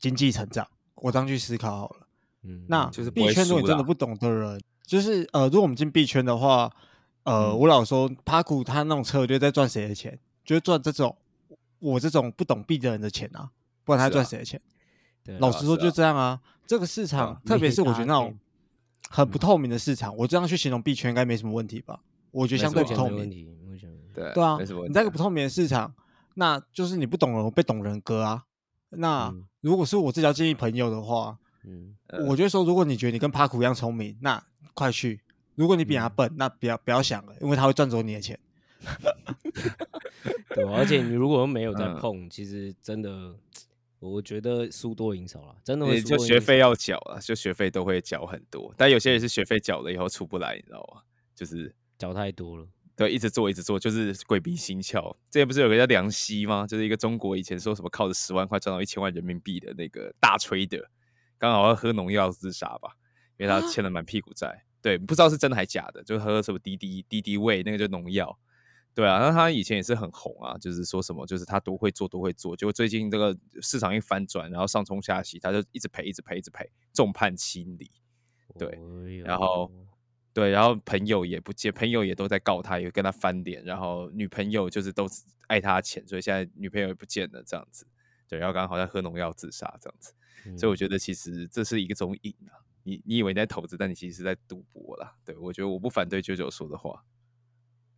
经济成长。我这样去思考好了。嗯，那就是币圈如果你真的不懂的人，就是呃，如果我们进币圈的话，呃，嗯我老说帕古他那种策略在赚谁的钱？就是赚这种我这种不懂币的人的钱啊，不然他赚谁的钱？老实说，就这样啊。这个市场，啊特别是我觉得那没种很不透明的市场，我这样去形容币圈应该没什么问题吧？我觉得相对不透明。对对啊你在一个不透明的市场，那就是你不懂人被懂人割啊。那嗯如果是我这条建议朋友的话，嗯，呃我觉得说，如果你觉得你跟帕库一样聪明，那快去；如果你比他嗯笨，那不要不要想了，因为他会赚走你的钱。对啊，而且你如果没有在嗯碰，其实真的，我觉得输多赢少了，真的会，就学费要缴啊，就学费都会缴很多，但有些人是学费缴了以后出不来，你知道吗？就是缴太多了。对，一直做一直做，就是鬼迷心窍。之前不是有个叫梁希吗？就是一个中国以前说什么靠着十万块赚到一千万人民币的那个大吹的，刚好要喝农药自杀吧，因为他欠了满屁股债。对，不知道是真的还假的，就喝什么滴滴滴滴味，那个就农药。对啊，那他以前也是很红啊，就是说什么，就是他都会做，都会做。结果最近这个市场一翻转，然后上冲下洗，他就一直赔，一直赔，一直赔，重判轻离。对哎然后呦对，然后朋友也不见，朋友也都在告他，也跟他翻脸，然后女朋友就是都是爱他钱，所以现在女朋友也不见了，这样子。对，然后刚刚好像喝农药自杀这样子，所以我嗯觉得其实这是一个种瘾啊。你你以为你在投资，但你其实是在赌博啦。对我觉得我不反对九九说的话。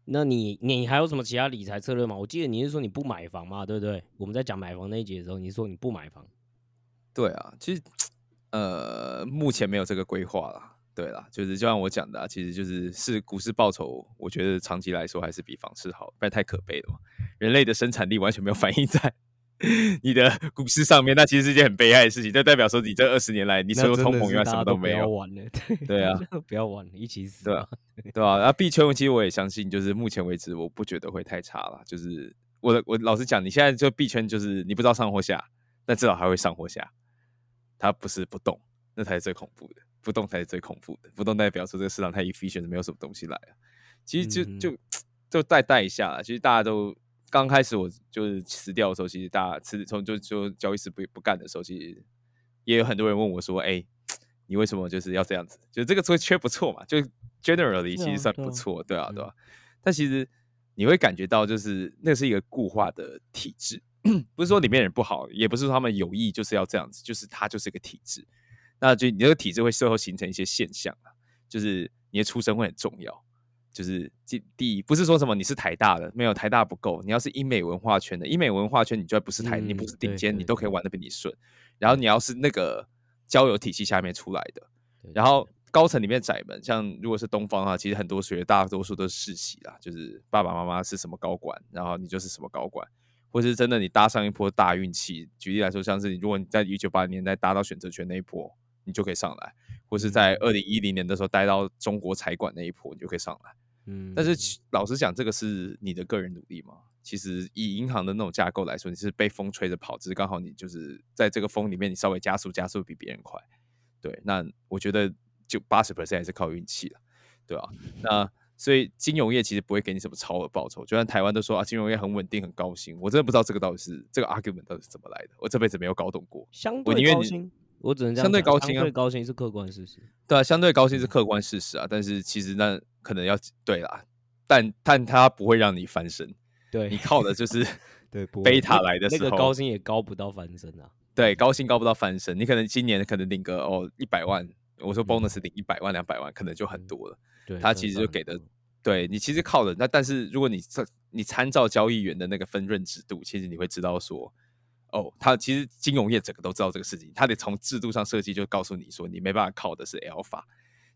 那你你还有什么其他理财策略吗？我记得你是说你不买房嘛，对不对？我们在讲买房那一节的时候，你说你不买房，对啊，其实呃，目前没有这个规划啦。对啦，就是就像我讲的、啊，其实就是是股市报酬，我觉得长期来说还是比房市好，不然太可悲了。人类的生产力完全没有反映在 你的股市上面，那其实是一件很悲哀的事情。这代表说你这二十年来，你除了通膨以外什么都没有。玩了，对啊，不要玩了，一起死对啊吧。对啊，那币圈其实我也相信，就是目前为止，我不觉得会太差了。就是我的，我老实讲，你现在就币圈就是你不知道上或下，但至少还会上或下，它不是不动，那才是最恐怖的，不动才是最恐怖的，不动代表说这个市场太 efficient，没有什么东西来了。其实就就就带带一下啦，其实大家都刚开始我就是辞掉的时候，其实大家辞从就就交易室不不干的时候，其实也有很多人问我说，哎、你为什么就是要这样子？就这个缺缺不错嘛，就 generally 其实算不错，对啊，嗯对啊。但其实你会感觉到，就是那是一个固化的体制，不是说里面人不好，也不是说他们有意就是要这样子，就是它就是一个体制。那就你这个体制会最后形成一些现象啊，就是你的出身会很重要。就是第第一，不是说什么你是台大的，没有台大不够，你要是英美文化圈的，英美文化圈你就算不是台，你不嗯是顶尖，对对你都可以玩的比你顺。然后你要是那个交友体系下面出来的，然后高层里面窄门，像如果是东方啊，其实很多学大多数都是世袭啦，就是爸爸妈妈是什么高管，然后你就是什么高管，或是真的你搭上一波大运气。举例来说，像是你如果你在一九八零年代搭到选择权那一波，你就可以上来，或是在二零一零年的时候待到中国财管那一波，你就可以上来。嗯，但是其老实讲，这个是你的个人努力吗？其实以银行的那种架构来说，你是被风吹着跑，只是刚好你就是在这个风里面，你稍微加速加速比别人快。对，那我觉得就八十 percent 还是靠运气了，对吧、那所以金融业其实不会给你什么超额报酬，就像台湾都说啊，金融业很稳定、很高薪，我真的不知道这个到底是这个 argument 到底是怎么来的，我这辈子没有搞懂过。相我宁愿你对高薪，我只能相对高薪啊相对高薪是客观事实。对啊，相对高薪是客观事实啊，但是其实那可能要对啦，但但它不会让你翻身，对你靠的就是 对不贝塔来的时候，那个高薪也高不到翻身啊。对，高薪高不到翻身，你可能今年可能领个哦一百万，我说嗯 bonus 领一百万两百万，可能就很多了。对，他其实就给的，对你其实靠的那，但是如果你这你参照交易员的那个分润制度，其实你会知道说，哦，他其实金融业整个都知道这个事情，他得从制度上设计就告诉你说，你没办法靠的是 alpha。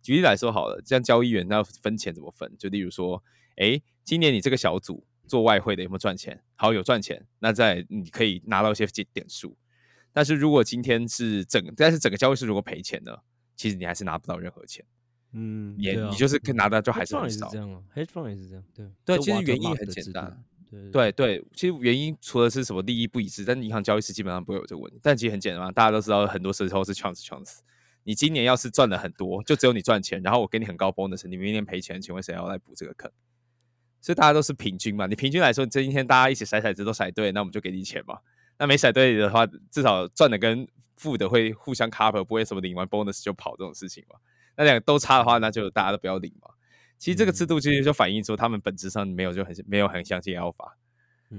举例来说好了，像交易员那要分钱怎么分？就例如说，诶，今年你这个小组做外汇的有没有赚钱？好，有赚钱，那在你可以拿到一些点点数。但是如果今天是整，但是整个交易室如果赔钱呢，其实你还是拿不到任何钱，嗯，你也、啊你就是可以拿到就还是很少也是这。样啊，hedge fund 也是这样，对对就其实原因很简单，对对对，其实原因除了是什么利益不一致，但银行交易是基本上不会有这个问题。但其实很简单嘛，大家都知道，很多时候是 chance chance。你今年要是赚了很多，就只有你赚钱，然后我给你很高 bonus，你明年赔钱，请问谁要来补这个坑？所以大家都是平均嘛。你平均来说，今天大家一起骰骰子都骰对，那我们就给你钱嘛。那没骰对的话，至少赚的跟负的会互相 cover，不会什么领完 bonus 就跑这种事情嘛。那两个都差的话，那就大家都不要领嘛。其实这个制度其实就反映出，他们本质上没有就很没有很相信 alpha。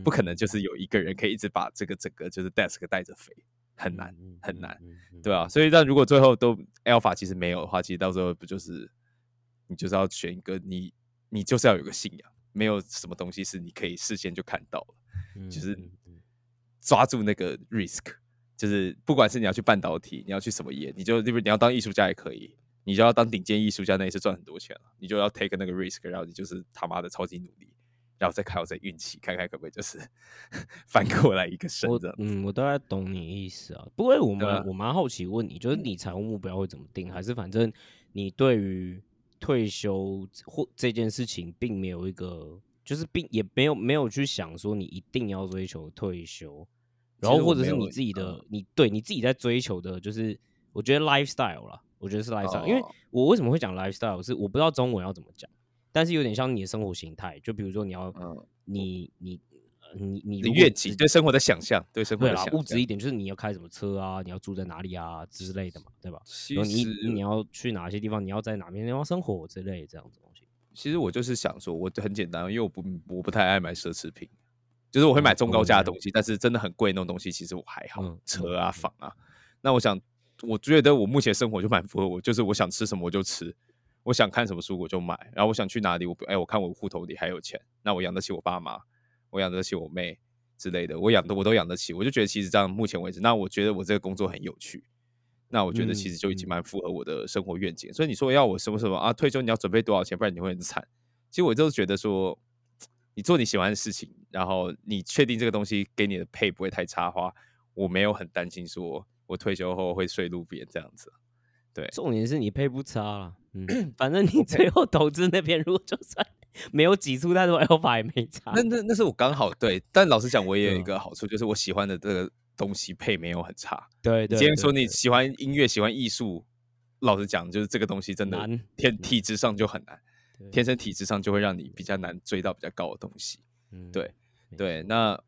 不可能就是有一个人可以一直把这个整个就是 desk 带着飞，很难嗯很难，，对啊，所以但如果最后都 alpha 其实没有的话，其实到时候不就是你就是要选一个你你就是要有个信仰，没有什么东西是你可以事先就看到了，嗯就是抓住那个 risk，就是不管是你要去半导体，你要去什么业，你就你要当艺术家也可以。你就要当顶尖艺术家，那也是赚很多钱了。你就要 take 那个 risk，然后你就是他妈的超级努力，然后再靠这运气，看看可不可以就是 翻过来一个身我这样子。嗯，我大概懂你意思啊。不过我们啊我蛮好奇问你，就是你财务目标会怎么定？还是反正你对于退休或这件事情，并没有一个，就是并也没有没有去想说你一定要追求退休，然后或者是你自己的，嗯你对你自己在追求的，就是我觉得 lifestyle 啦，我觉得是 lifestyle，、因为哦我为什么会讲 lifestyle 是我不知道中文要怎么讲，但是有点像你的生活形态，就比如说你要，嗯，你你呃你你你如果愿景对生活的想象，对生活，的想象。物质一点就是你要开什么车啊，你要住在哪里啊之类的嘛，对吧？其然后你你要去哪些地方，你要在哪边地方生活之类的这样子东西。其实我就是想说，我很简单，因为我不我不太爱买奢侈品，就是我会买中高价的东西，但是真的很贵那种东西，其实我还好，嗯车啊、嗯房啊。那我想，我觉得我目前生活就蛮符合我，就是我想吃什么我就吃，我想看什么书我就买，然后我想去哪里，我不哎，我看我户头里还有钱，那我养得起我爸妈，我养得起我妹之类的，我养的我都养得起，我就觉得其实这样目前为止，那我觉得我这个工作很有趣。那我觉得其嗯实就已经嗯蛮符合我的生活愿景，所以你说要我什么什么啊，退休你要准备多少钱，不然你会很惨。其实我就是觉得说，你做你喜欢的事情，然后你确定这个东西给你的配不会太差的话，我没有很担心说我退休后会睡路边这样子。对，重点是你配不差啦，嗯，反正你最后投资那边如果就算没有挤出太多 alpha 也没差。那那那是我刚好对，但老实讲，我也有一个好处，就是我喜欢的这个东西配没有很差。对对，你今天说你喜欢音乐、喜欢艺术，老实讲，就是这个东西真的天体质上就很难，天生体质上就会让你比较难追到比较高的东西。嗯对对，那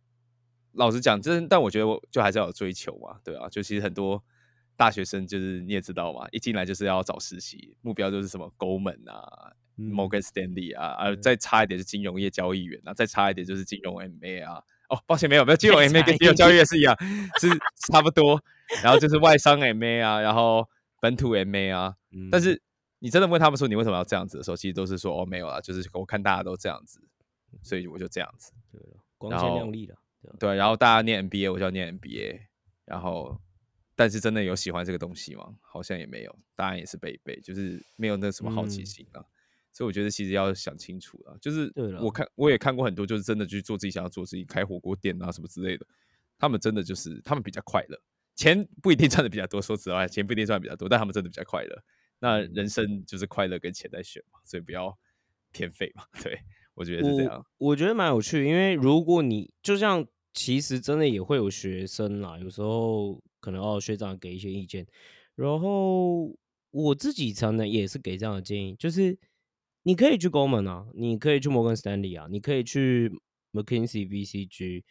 老实讲，真但我觉得我就还是要有追求嘛，对啊，就其实很多大学生就是你也知道嘛，一进来就是要找实习，目标就是什么 Goldman 啊、嗯 Morgan Stanley 啊，而再差一点是金融业交易员啊，再差一点就是金融 MA 啊。哦，抱歉，没有没有，金融再 MA 跟金融交易点也是一样，是 差不多。然后就是外商 MA 啊，然后本土 MA 啊，但嗯是你真的问他们说你为什么要这样子的时候，其实都是说哦没有啦，就是我看大家都这样子，所以我就这样子。对了，光鲜亮丽的，对对，然后大家念 MBA，我就要念 MBA，然后但是真的有喜欢这个东西吗？好像也没有，答案也是背背，就是没有那什么好奇嗯心啊。所以我觉得其实要想清楚了，就是我看我也看过很多，就是真的去做自己想要做的事情，开火锅店啊什么之类的，他们真的就是他们比较快乐，钱不一定赚的比较多，说实话，钱不一定赚的比较多，但他们真的比较快乐。那人生就是快乐跟钱在选嘛，所以不要偏废嘛。对我觉得是这样。我我觉得蛮有趣，因为如果你就像其实真的也会有学生啦，有时候可能哦学长给一些意见，然后我自己常常也是给这样的建议，就是你可以去 Goldman 啊，你可以去摩根 Stanley 啊，你可以去 McKinsey、BCG，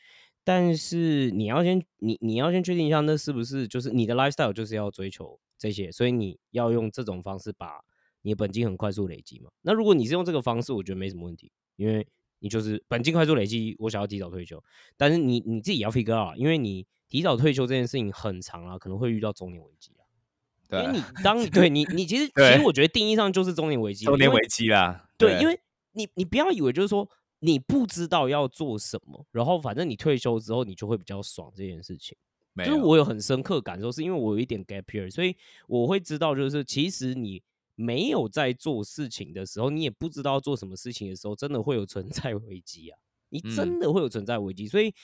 但是你要先你你要先确定一下，那是不是就是你的 lifestyle 就是要追求这些，所以你要用这种方式把你的本金很快速累积嘛。那如果你是用这个方式，我觉得没什么问题，因为你就是本金快速累积，我想要提早退休，但是你你自己也要 figure out，因为你提早退休这件事情很长啊，可能会遇到中年危机啊。对因为你当你对你你其实 其实我觉得定义上就是中年危机中年危机啦，对，因为你你不要以为就是说你不知道要做什么，然后反正你退休之后你就会比较爽这件事情。没有就是我有很深刻感受，是因为我有一点 gap year，所以我会知道，就是其实你没有在做事情的时候，你也不知道做什么事情的时候，真的会有存在危机啊！你嗯真的会有存在危机，所以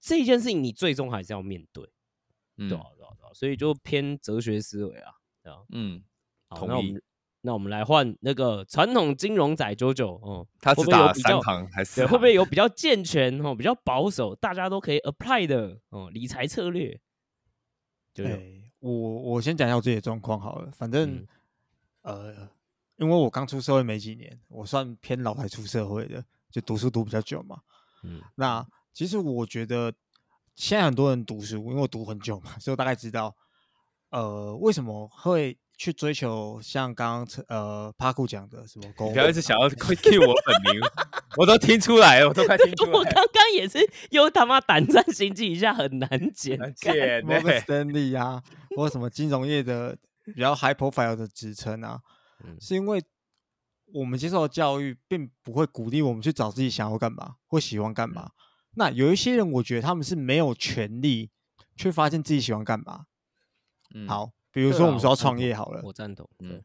这件事情你最终还是要面对，嗯对啊，对啊，对啊，所以就偏哲学思维啊，对啊。嗯，好，同意那我们那我们来换那个传统金融仔九九哦，会他只打比行还是？会不会有比较健全哦、比较保守，大家都可以 apply 的哦理财策略？九九，哎，我我先讲一下我自己的状况好了，反正、嗯呃，因为我刚出社会没几年，我算偏老牌出社会的，就读书读比较久嘛。嗯那其实我觉得现在很多人读书，因为我读很久嘛，所以我大概知道，呃，为什么会去追求像刚刚呃帕库讲的什么公你不要一直想要 cue 我本名，我都听出来了，我都快听出我来了。刚刚也是又他妈胆战心惊一下，很难剪。很干贱摩根欸 Stanley 啊，或什么金融业的比较 high profile 的职称啊，嗯是因为我们接受的教育并不会鼓励我们去找自己想要干嘛或喜欢干嘛。那有一些人，我觉得他们是没有权利去发现自己喜欢干嘛。嗯，好，比如说我们说要创业好了，我赞同。嗯对，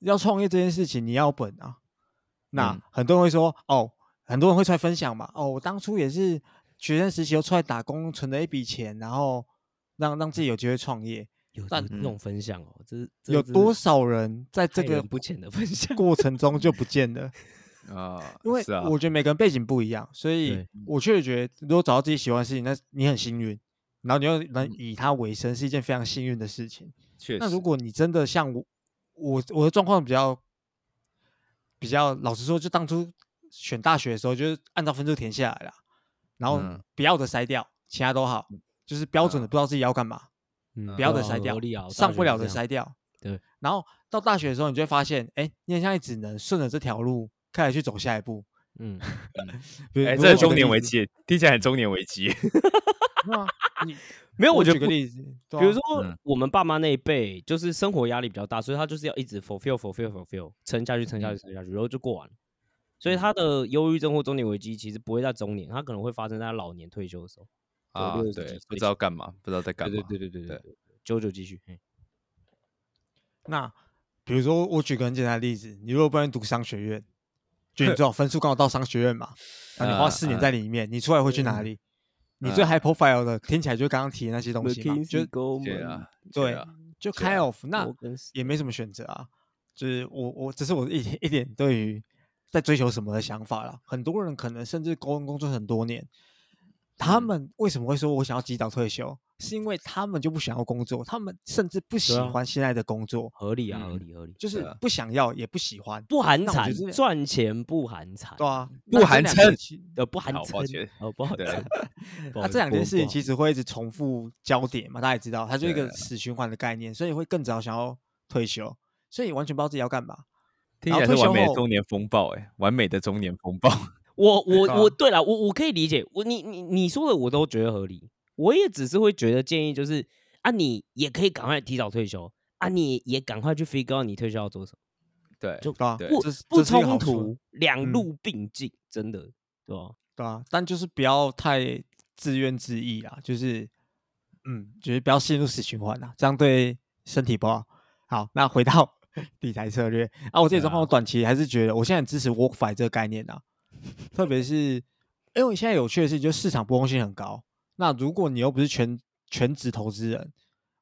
要创业这件事情，你要本啊。那嗯很多人会说，哦，很多人会出来分享嘛，哦，我当初也是学生时期又出来打工，存了一笔钱，然后让让自己有机会创业。有但有这种分享哦，这是有多少人在这个不浅的分享？过程中就不 见了？啊，因为我觉得每个人背景不一样，所以我确实觉得，如果找到自己喜欢的事情，那你很幸运，然后你又能嗯以它为生，是一件非常幸运的事情。确实。那如果你真的像我，我我的状况比较比较，老实说，就当初选大学的时候，就是按照分数填下来了，然后嗯不要的筛掉，其他都好，就是标准的，嗯不知道自己要干嘛，嗯不要的筛掉上不了的筛掉。对，然后到大学的时候，你就会发现，哎，你很像也只能顺着这条路开始去走下一步。嗯，哎，这是中年危机，听起来很中年危机。没有啊你 没有，我觉举个例子，比如说嗯我们爸妈那一辈，就是生活压力比较大，所以他就是要一直 fulfill fulfill fulfill 撑下去，撑下去，撑下去，然后就过完了。所以他的忧郁症或中年危机其实不会在中年，他可能会发生在老年退休的时候。啊，对，不知道干嘛，不知道在干嘛。对对对对对。九九继续。那比如说，我举个很简单的例子，你如果不能读商学院，就你 最好分数刚好到商学院嘛，那你花四年在里面，你出来会去哪里？你最 high profile 的，听起来就是刚刚提的那些东西嘛，就对啊，对啊，就开 off，那也没什么选择啊，就是我我只是我一一点对于在追求什么的想法了。很多人可能甚至工工作很多年。他嗯们为什么会说我想要及早退休？是因为他们就不想要工作，他们甚至不喜啊欢现在的工作，合理啊，合嗯理合理，就是啊不想要也不喜欢。不含产那我觉得赚钱不含产，对啊，不那这含称两个其呃不含好抱称歉，哦不好对称。那这两件事情其实实会一直重复焦点嘛，大家也知道，它就一个死循环的概念，所以会更早想要退休，所以完全不知道自己要干嘛。听起来是完美的中年风暴，哎，完美的中年风暴。我我我对了，我我可以理解，我你你你说的我都觉得合理，我也只是会觉得建议就是啊，你也可以赶快提早退休啊，你也赶快去 figure out 你退休要做什么，对，就不不冲突，两嗯。路并进，真的对吧？对啊，但就是不要太自怨自艾啊，就是嗯，就是不要陷入死循环啊，这样对身体不好。好，那回到 理财策略。啊，我自己对状况，啊。我短期还是觉得我现在很支持 work fi 这个概念啊，特别是因为现在有趣的是，就市场波动性很高。那如果你又不是全全职投资人，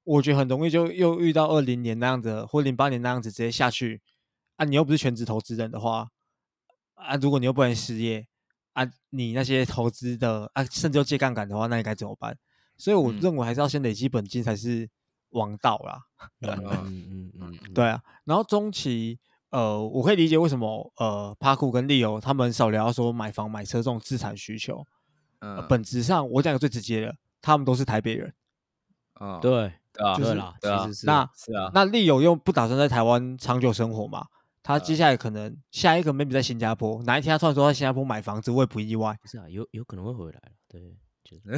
我觉得很容易就又遇到二零年那样子，或零八年那样子直接下去啊！你又不是全职投资人的话啊，如果你又不能失业啊，你那些投资的啊，甚至要借杠杆的话，那你该怎么办？所以我嗯认为还是要先累积本金才是王道啦。嗯嗯嗯嗯，对啊，然后中期，呃，我可以理解为什么呃，帕库跟利友他们少聊说买房买车这种资产需求。呃嗯，本质上，我讲个最直接的，他们都是台北人。啊，对对啊，就是对啦，对啊其实是那是啊，那利友又不打算在台湾长久生活嘛？他接呃下来可能下一个 maybe 在新加坡，哪一天他突然说在新加坡买房子，我也不意外。不是啊，有有可能会回来了，对。不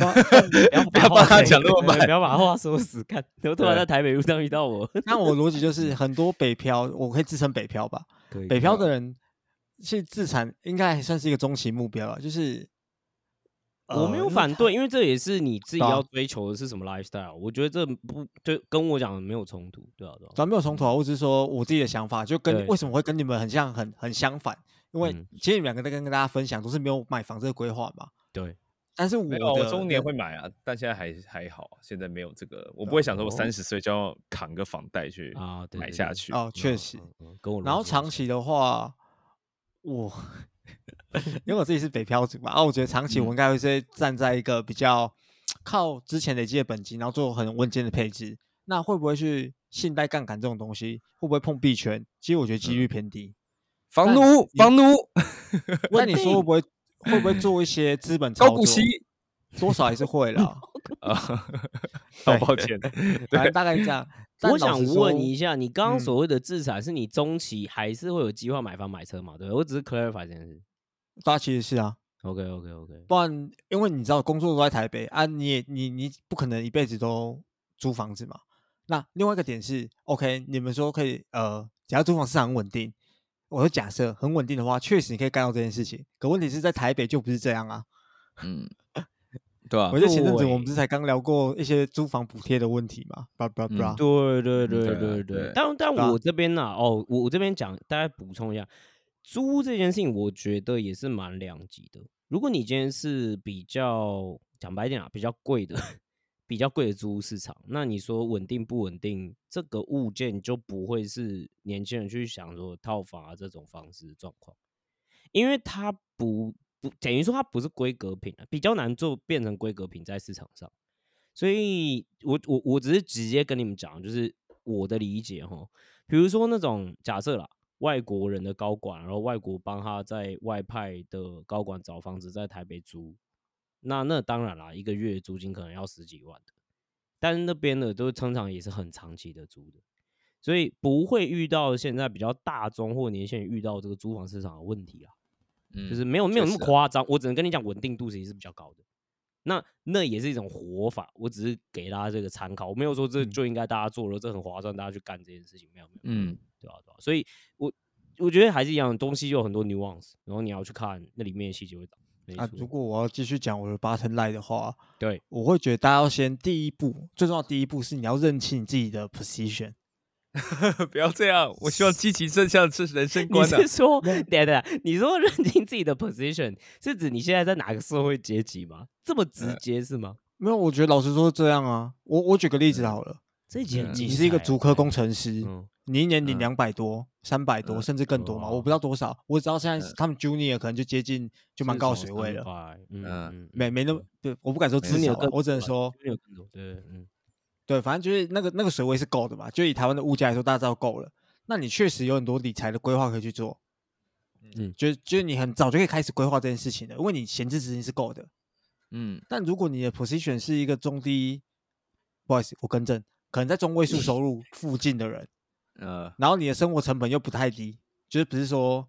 要不要 帮他讲那么满不要把话说死，看，然后突然在台北路上遇到我，那我逻辑就是，很多北漂，我可以自称北漂吧。北漂的人去自产，应该还算是一个中期目标啊，就是。我没有反对，因为这也是你自己要追求的是什么 lifestyle，我觉得这不就跟我讲的没有冲突，对啊，对啊，咱没有冲突啊，我只是说我自己的想法，就跟为什么会跟你们很像，很很相反。因为嗯其实你们两个在跟跟大家分享，都是没有买房这个规划嘛。对，但是我我中年会买啊，但现在还还好，现在没有这个，我不会想说我哦三十岁就要扛个房贷去啊买下去。哦，确实。然后长期的话，我因为我自己是北漂族嘛，啊，我觉得长期我嗯应该会是站在一个比较靠之前累积的本金，然后做很稳健的配置。那会不会去信贷杠杆这种东西？会不会碰币圈？其实我觉得几率偏低。但房奴，房奴，那你说会不会会不会做一些资本操作？高股息多少还是会啦。啊，好抱歉，反正大概这样。但我想问一下，你刚刚嗯所谓的自产，是你中期还是会有计划买房买车嘛？对不对，我只是 clarify 这件事。大家其实是啊，OK OK OK，不然因为你知道工作都在台北啊，你也你你不可能一辈子都租房子嘛。那另外一个点是，OK，你们说可以呃，只要租房市场很稳定，我说假设很稳定的话，确实你可以干到这件事情。可问题是在台北就不是这样啊。嗯，对啊我，记得前阵子我们不是才刚聊过一些租房补贴的问题嘛？叭叭叭嗯。对对对对啊对对但但我这边呢、哦，我我这边讲，大家补充一下，租这件事情，我觉得也是蛮两极的。如果你今天是比较讲白一点啊，比较贵的、比较贵的租屋市场，那你说稳定不稳定，这个物件就不会是年轻人去想说套房啊这种方式的状况，因为它不不等于说它不是规格品啊，比较难做变成规格品在市场上。所以我我我只是直接跟你们讲，就是我的理解哈。比如说那种假设啦，外国人的高管，然后外国帮他在外派的高管找房子在台北租，那那当然啦，一个月租金可能要十几万的，但是那边的都通常也是很长期的租的，所以不会遇到现在比较大中或年轻人遇到这个租房市场的问题啊。就是嗯没有没有那么夸张，我只能跟你讲稳定度其实是比较高的。那那也是一种活法，我只是给大家这个参考，我没有说这嗯就应该大家做了，这很划算，大家去干这件事情，没有没有，嗯，对吧、对吧、所以我我觉得还是一样，东西有很多 nuance，然后你要去看那里面的细节会啊，如果我要继续讲我的 button line 的话，对，我会觉得大家要先第一步，最重要的第一步是你要认清你自己的 position。不要这样，我希望积极正向是人生你观的是。说，对对，你说认清自己的 position 是指你现在在哪个社会阶级吗？这么直呃接是吗？没有，我觉得老实说是这样啊。我我举个例子好了，这一集很嗯精你是一个足科工程师，嗯你一年领嗯两百多、三百多，嗯甚至更多嘛，我不知道多少，我只知道现在嗯他们 junior 可能就接近就蛮高水位了，嗯没没那么，对，我不敢说没至少啊，有更我只能说，对对嗯。对，反正就是那个那个水位是够的嘛，就以台湾的物价来说，大家知道够了。那你确实有很多理财的规划可以去做，嗯就就是你很早就可以开始规划这件事情了，因为你闲置资金是够的。嗯但如果你的 position 是一个中低，不好意思，我更正，可能在中位数收入附近的人，呃然后你的生活成本又不太低，就是不是说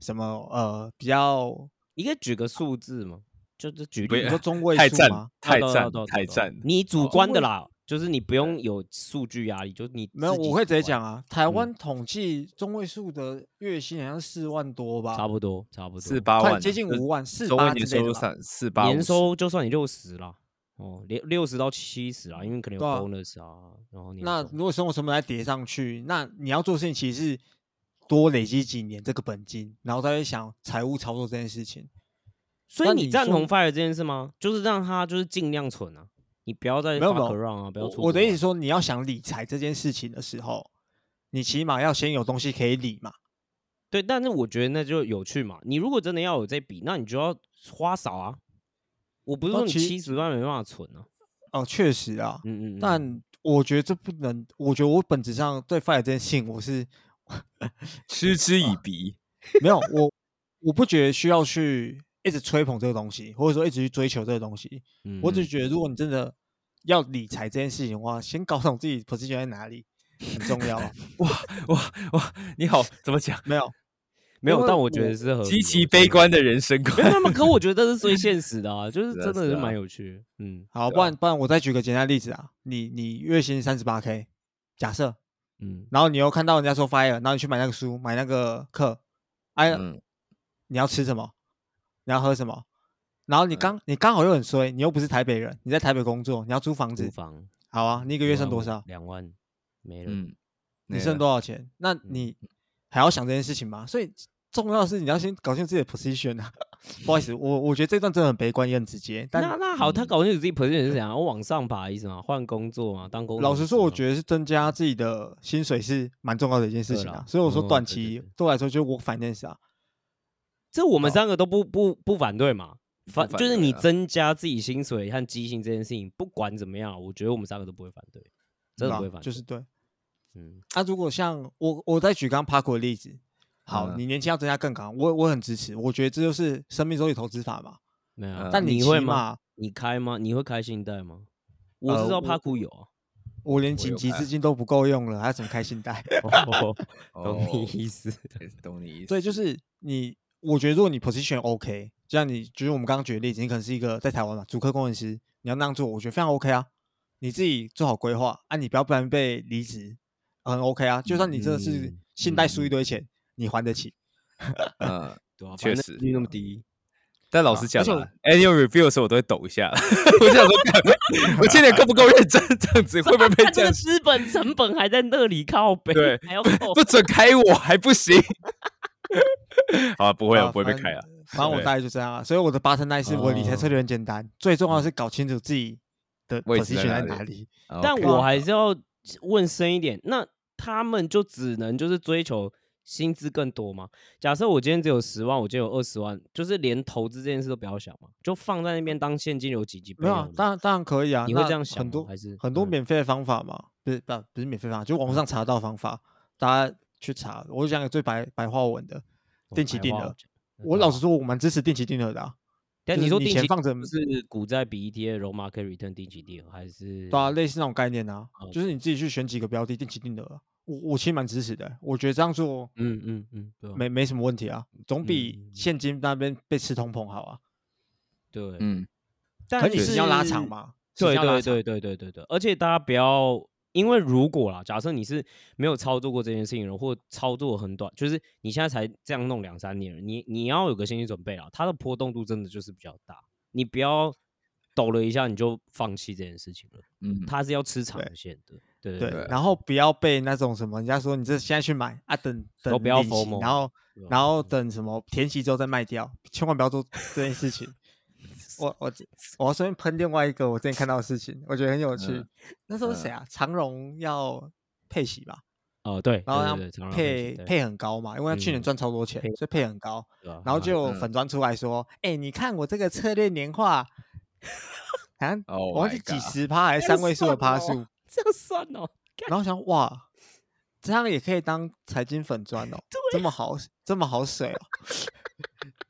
什么呃比较，你可以举个数字吗？就是举例，你说中位数吗？太赞懂懂懂懂懂太赞，你主观的啦，就是你不用有数据压力，就是你没有，我会直接讲啊，台嗯湾统计中位数的月薪好像四万多吧，差不多差不多四八万接近就是五万，四八年收入之类的吧。三四八年收就算你六十啦，哦，六六十到七十啊，因为可能有 bonus 啊，然后你那如果生活成本再叠上去，那你要做事情其实是多累积几年这个本金，然后再去想财务操作这件事情。所以你赞同 fire 这件事吗？就是让他就是尽量存啊，你不要再没有没 fuck 有 around 啊，不要出啊我的意思说，你要想理财这件事情的时候，你起码要先有东西可以理嘛。对，但是我觉得那就有趣嘛。你如果真的要有这笔，那你就要花少啊。我不是说七十万没办法存啊，哦，确实啊，嗯嗯嗯，但我觉得这不能，我觉得我本质上对 fire 这件事情，我是 嗤之以鼻。没有我，我不觉得需要去一直吹捧这个东西，或者说一直去追求这个东西。嗯我只嗯觉得，如果你真的要理财这件事情的话，先搞懂自己 position 在哪里很重要啊。哇哇，你好，怎么讲？没有，没有，但我觉得是很极其悲。观的人生观。没有，可我觉得这是最现实的啊，就是真的是蛮有趣的。嗯好，不然不然我再举个简单例子啊，你你月薪三十八 k，假设，嗯，然后你又看到人家说 fire，然后你去买那个书，买那个课，哎，嗯，你要吃什么？你要喝什么？然后你嗯刚、你刚好又很衰，你又不是台北人，你在台北工作，你要租房子，租房好啊，你一个月剩多少？两万没了。嗯，你剩多少钱？那你还要想这件事情吗？所以重要的是你要先搞清楚自己的 position 啊。不好意思，我我觉得这段真的很悲观也很直接，但那那好，他嗯搞清楚自己 position 是怎样，我往上爬的意思嘛，换工作嘛，当工。老实说，我觉得是增加自己的薪水是蛮重要的一件事情啊。所以我说嗯短期对我来说就是 work finance 啊。这我们三个都不不不反对嘛。反反就是你增加自己薪水和基薪这件事情，不管怎么样，我觉得我们三个都不会反对，真的不会反对。就是对。嗯，啊，如果像我，我再举刚刚 Park 的例子，好，嗯你年轻要增加更高，我我很支持，我觉得这就是生命周期投资法嘛。没有啊。嗯但你会起码吗？你开吗？你会开信贷吗？我呃知道我帕库有啊。我连紧急资金都不够用了，还怎么开信贷？哦，懂你哦意思。对懂你意思。对就是你，我觉得如果你 position OK，就像你就是我们刚刚举的例子，你可能是一个在台湾嘛，主科工程师，你要那样做，我觉得非常 OK 啊。你自己做好规划啊，你不要不然被离职，很 OK 啊。就算你真的是嗯信贷嗯输一堆钱，你还得起。嗯，对啊，确实利率那么低，但老实讲啊，annual review 的时候我都会抖一下。我想说，干我今年够不够认真？这样子会不会被看这个？资本成本还在那里靠背，对还要扣不准开我还不行？好啊，不会啊，不会被反开啊。反正我大概就这样啊。所以我的八成奈是我理财策略很简单，最重要的是搞清楚自己的位置在哪里哪里。但我还是要问深一点，那他们就只能就是追求薪资更多吗？假设我今天只有十万，我今天有二十万，就是连投资这件事都不要想嘛，就放在那边当现金流几几倍没有当然当然可以啊。你会那这样想很多还是很多嗯免费的方法嘛？不是不不是免费方法，就网络上查到的方法，大家去查。我讲个最白白话文的，哦定期定额我老实说，我蛮支持定期定额的啊。但你说定期放着是股债比 ETF、roll market return 定期定额，还是对啊，类似那种概念啊，哦就是你自己去选几个标的定期定额啊。我我其实蛮支持的，我觉得这样做嗯嗯嗯，对啊没没什么问题啊，总比嗯现金那边被吃通膨好啊。对，嗯，但可你是要拉长嘛？对对对对对对对，而且大家不要，因为如果啦，假设你是没有操作过这件事情的，或操作很短，就是你现在才这样弄两三年了，你你要有个心理准备啊，它的波动度真的就是比较大，你不要抖了一下你就放弃这件事情了，嗯，它是要吃长对线的，对对对，然后不要被那种什么人家说你这现在去买啊，等等然后然后等什么填息之后再卖掉，千万不要做这件事情。我我我要顺便喷另外一个我之前看到的事情，我觉得很有趣。嗯那时候是谁啊？长荣要配息吧，哦对，然后要对对对长荣息对配配很高嘛，因为他去年嗯赚超多钱，配所以配很高。然后嗯就嗯粉砖出来说：“哎、你看我这个策略年化，好像 Oh 我忘记几十趴还是三位数的趴数。”这样算哦，然后想哇，这样也可以当财经粉砖哦，这么好，这么好水哦。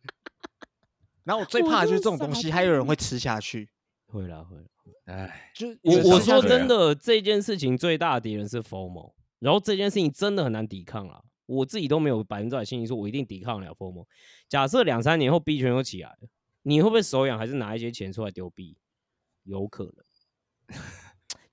然后我最怕的就是这种东西，还有人会吃下去。会啦会啦。哎，就我我说真的，这件事情最大的敌人是 FOMO，然后这件事情真的很难抵抗啦。我自己都没有百分之百信心说我一定抵抗得了 FOMO。假设两三年后 B 圈又起来了，你会不会手痒，还是拿一些钱出来丢币？有可能，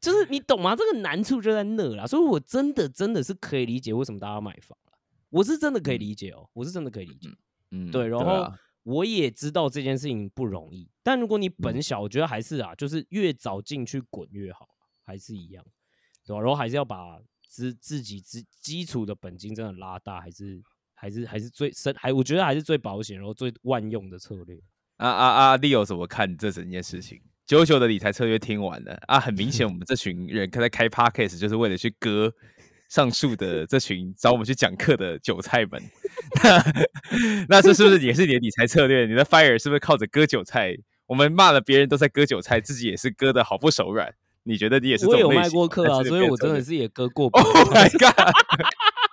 就是你懂吗？这个难处就在那啦。所以我真的真的是可以理解为什么大家要买房了，我是真的可以嗯理解哦，我是真的可以理解。嗯，对，然后啊我也知道这件事情不容易，但如果你本嗯小，我觉得还是啊，就是越早进去滚越好，还是一样，对吧、然后还是要把自自己基基础的本金真的拉大，还是还是还是最深，还我觉得还是最保险，然后最万用的策略。啊啊啊！Leo 怎么看这整件事情？九九的理财策略听完了啊，很明显 我们这群人在开 podcast 就是为了去割上述的这群找我们去讲课的韭菜们。那那这是不是也是你的理财策略？你的 fire 是不是靠着割韭菜？我们骂了别人都在割韭菜，自己也是割的好不手软。你觉得你也是这我有卖过课啊，所以我真的是也割过。Oh my god！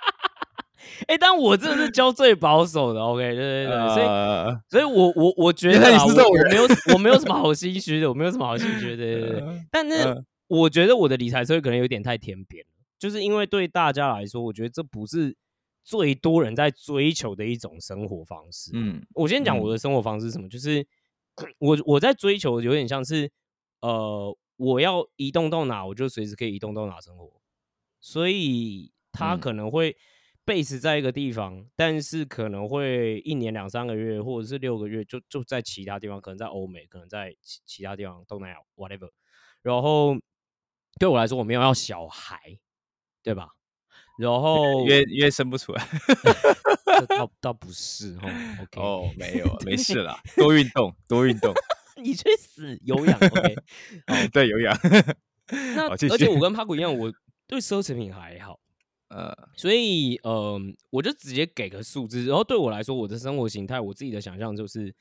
哎、但我真的是教最保守的，OK，对对对，所以呃所以我我我觉得我没有我没有什么好心虚的，我没有什么好心虚的，对对对。但是嗯我觉得我的理财策略可能有点太天边了，就是因为对大家来说，我觉得这不是最多人在追求的一种生活方式。嗯我先讲嗯我的生活方式是什么，就是 我我在追求有点像是呃，我要移动到哪，我就随时可以移动到哪生活，所以它嗯可能会 base 在一个地方，但是可能会一年两三个月或者是六个月就就在其他地方，可能在欧美，可能在其其他地方东南亚 whatever，然后对我来说我没有要小孩，对吧？然 后因为因为生不出来。这倒倒不是哦，OK，哦，没有啊，没事啦，多运动，多运动，你去死，有氧 OK。对，有氧。那而且我跟帕古一样，我对奢侈品还好，呃，所以呃，我就直接给个数字。然后对我来说，我的生活形态，我自己的想象就是，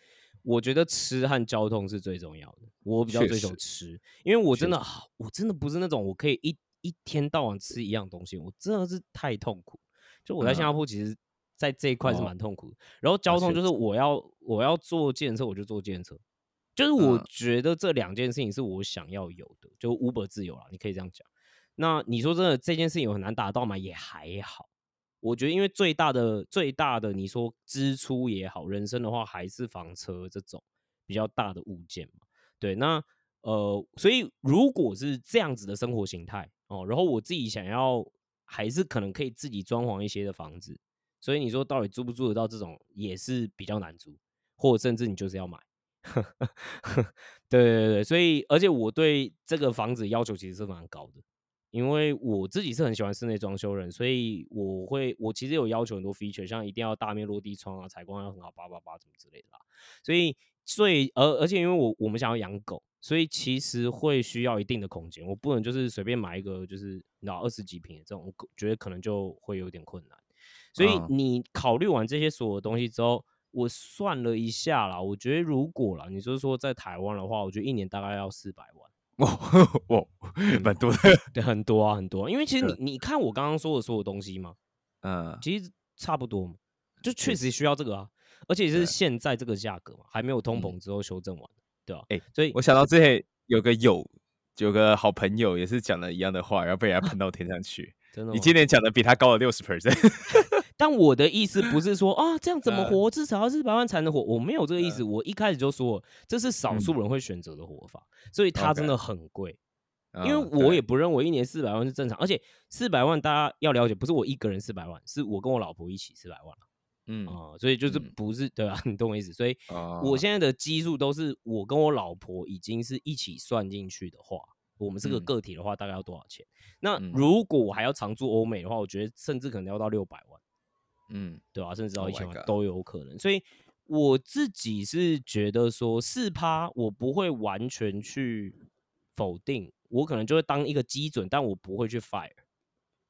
我觉得吃和交通是最重要的。我比较追求吃，因为我真的好，我真的不是那种我可以一一天到晚吃一样东西，我真的是太痛苦。就我在新加嗯坡，其实在这一块是哦蛮痛苦的。然后交通就是我要我要坐电车，我就坐电车。就是我嗯觉得这两件事情是我想要有的，就 Uber 自由了，你可以这样讲。那你说真的，这件事情有很难达到吗？也还好。我觉得，因为最大的最大的，你说支出也好，人生的话还是房车这种比较大的物件嘛。对，那呃，所以如果是这样子的生活形态哦，然后我自己想要还是可能可以自己装潢一些的房子，所以你说到底租不租得到这种也是比较难租，或者甚至你就是要买。对对对，所以而且我对这个房子要求其实是蛮高的，因为我自己是很喜欢室内装修人，所以我会我其实有要求很多 feature，像一定要大面落地窗啊，采光要很好，叭叭叭什么之类的啦。所以所以而而且因为我我们想要养狗，所以其实会需要一定的空间，我不能就是随便买一个就是你知道二十几平的这种，我觉得可能就会有点困难。所以嗯你考虑完这些所有东西之后，我算了一下啦，我觉得如果啦，你就是说在台湾的话，我觉得一年大概要四百万，哇哇，蛮多的。对，很多啊，很多啊。因为其实你你看我刚刚说的所有东西嘛，嗯，其实差不多嘛，就确确实需要这个啊，而且是现在这个价格嘛，还没有通嗯膨之后修正完的，对吧、哎所以我想到之前有个友，有个好朋友也是讲了一样的话，然后被人家喷到天上去。真的你今年讲的比他高了六十 percent。但我的意思不是说啊，这样怎么呃活？至少要四百万才能活。我没有这个意思。我一开始就说，这是少嗯数人会选择的活法，所以它真的很贵。因为嗯我也不认为一年四百万是正常，而且四百万大家要了解，不是我一个人四百万，是我跟我老婆一起四百万嗯啊、所以就是嗯不是对吧？你懂我意思？所以哦我现在的基数都是我跟我老婆已经是一起算进去的话，我们是个嗯个体的话，大概要多少钱？那嗯如果我还要常住欧美的话，我觉得甚至可能要到六百万。嗯对吧、甚至到 Oh 一千万都有可能。所以我自己是觉得说四趴，我不会完全去否定，我可能就会当一个基准，但我不会去 fire。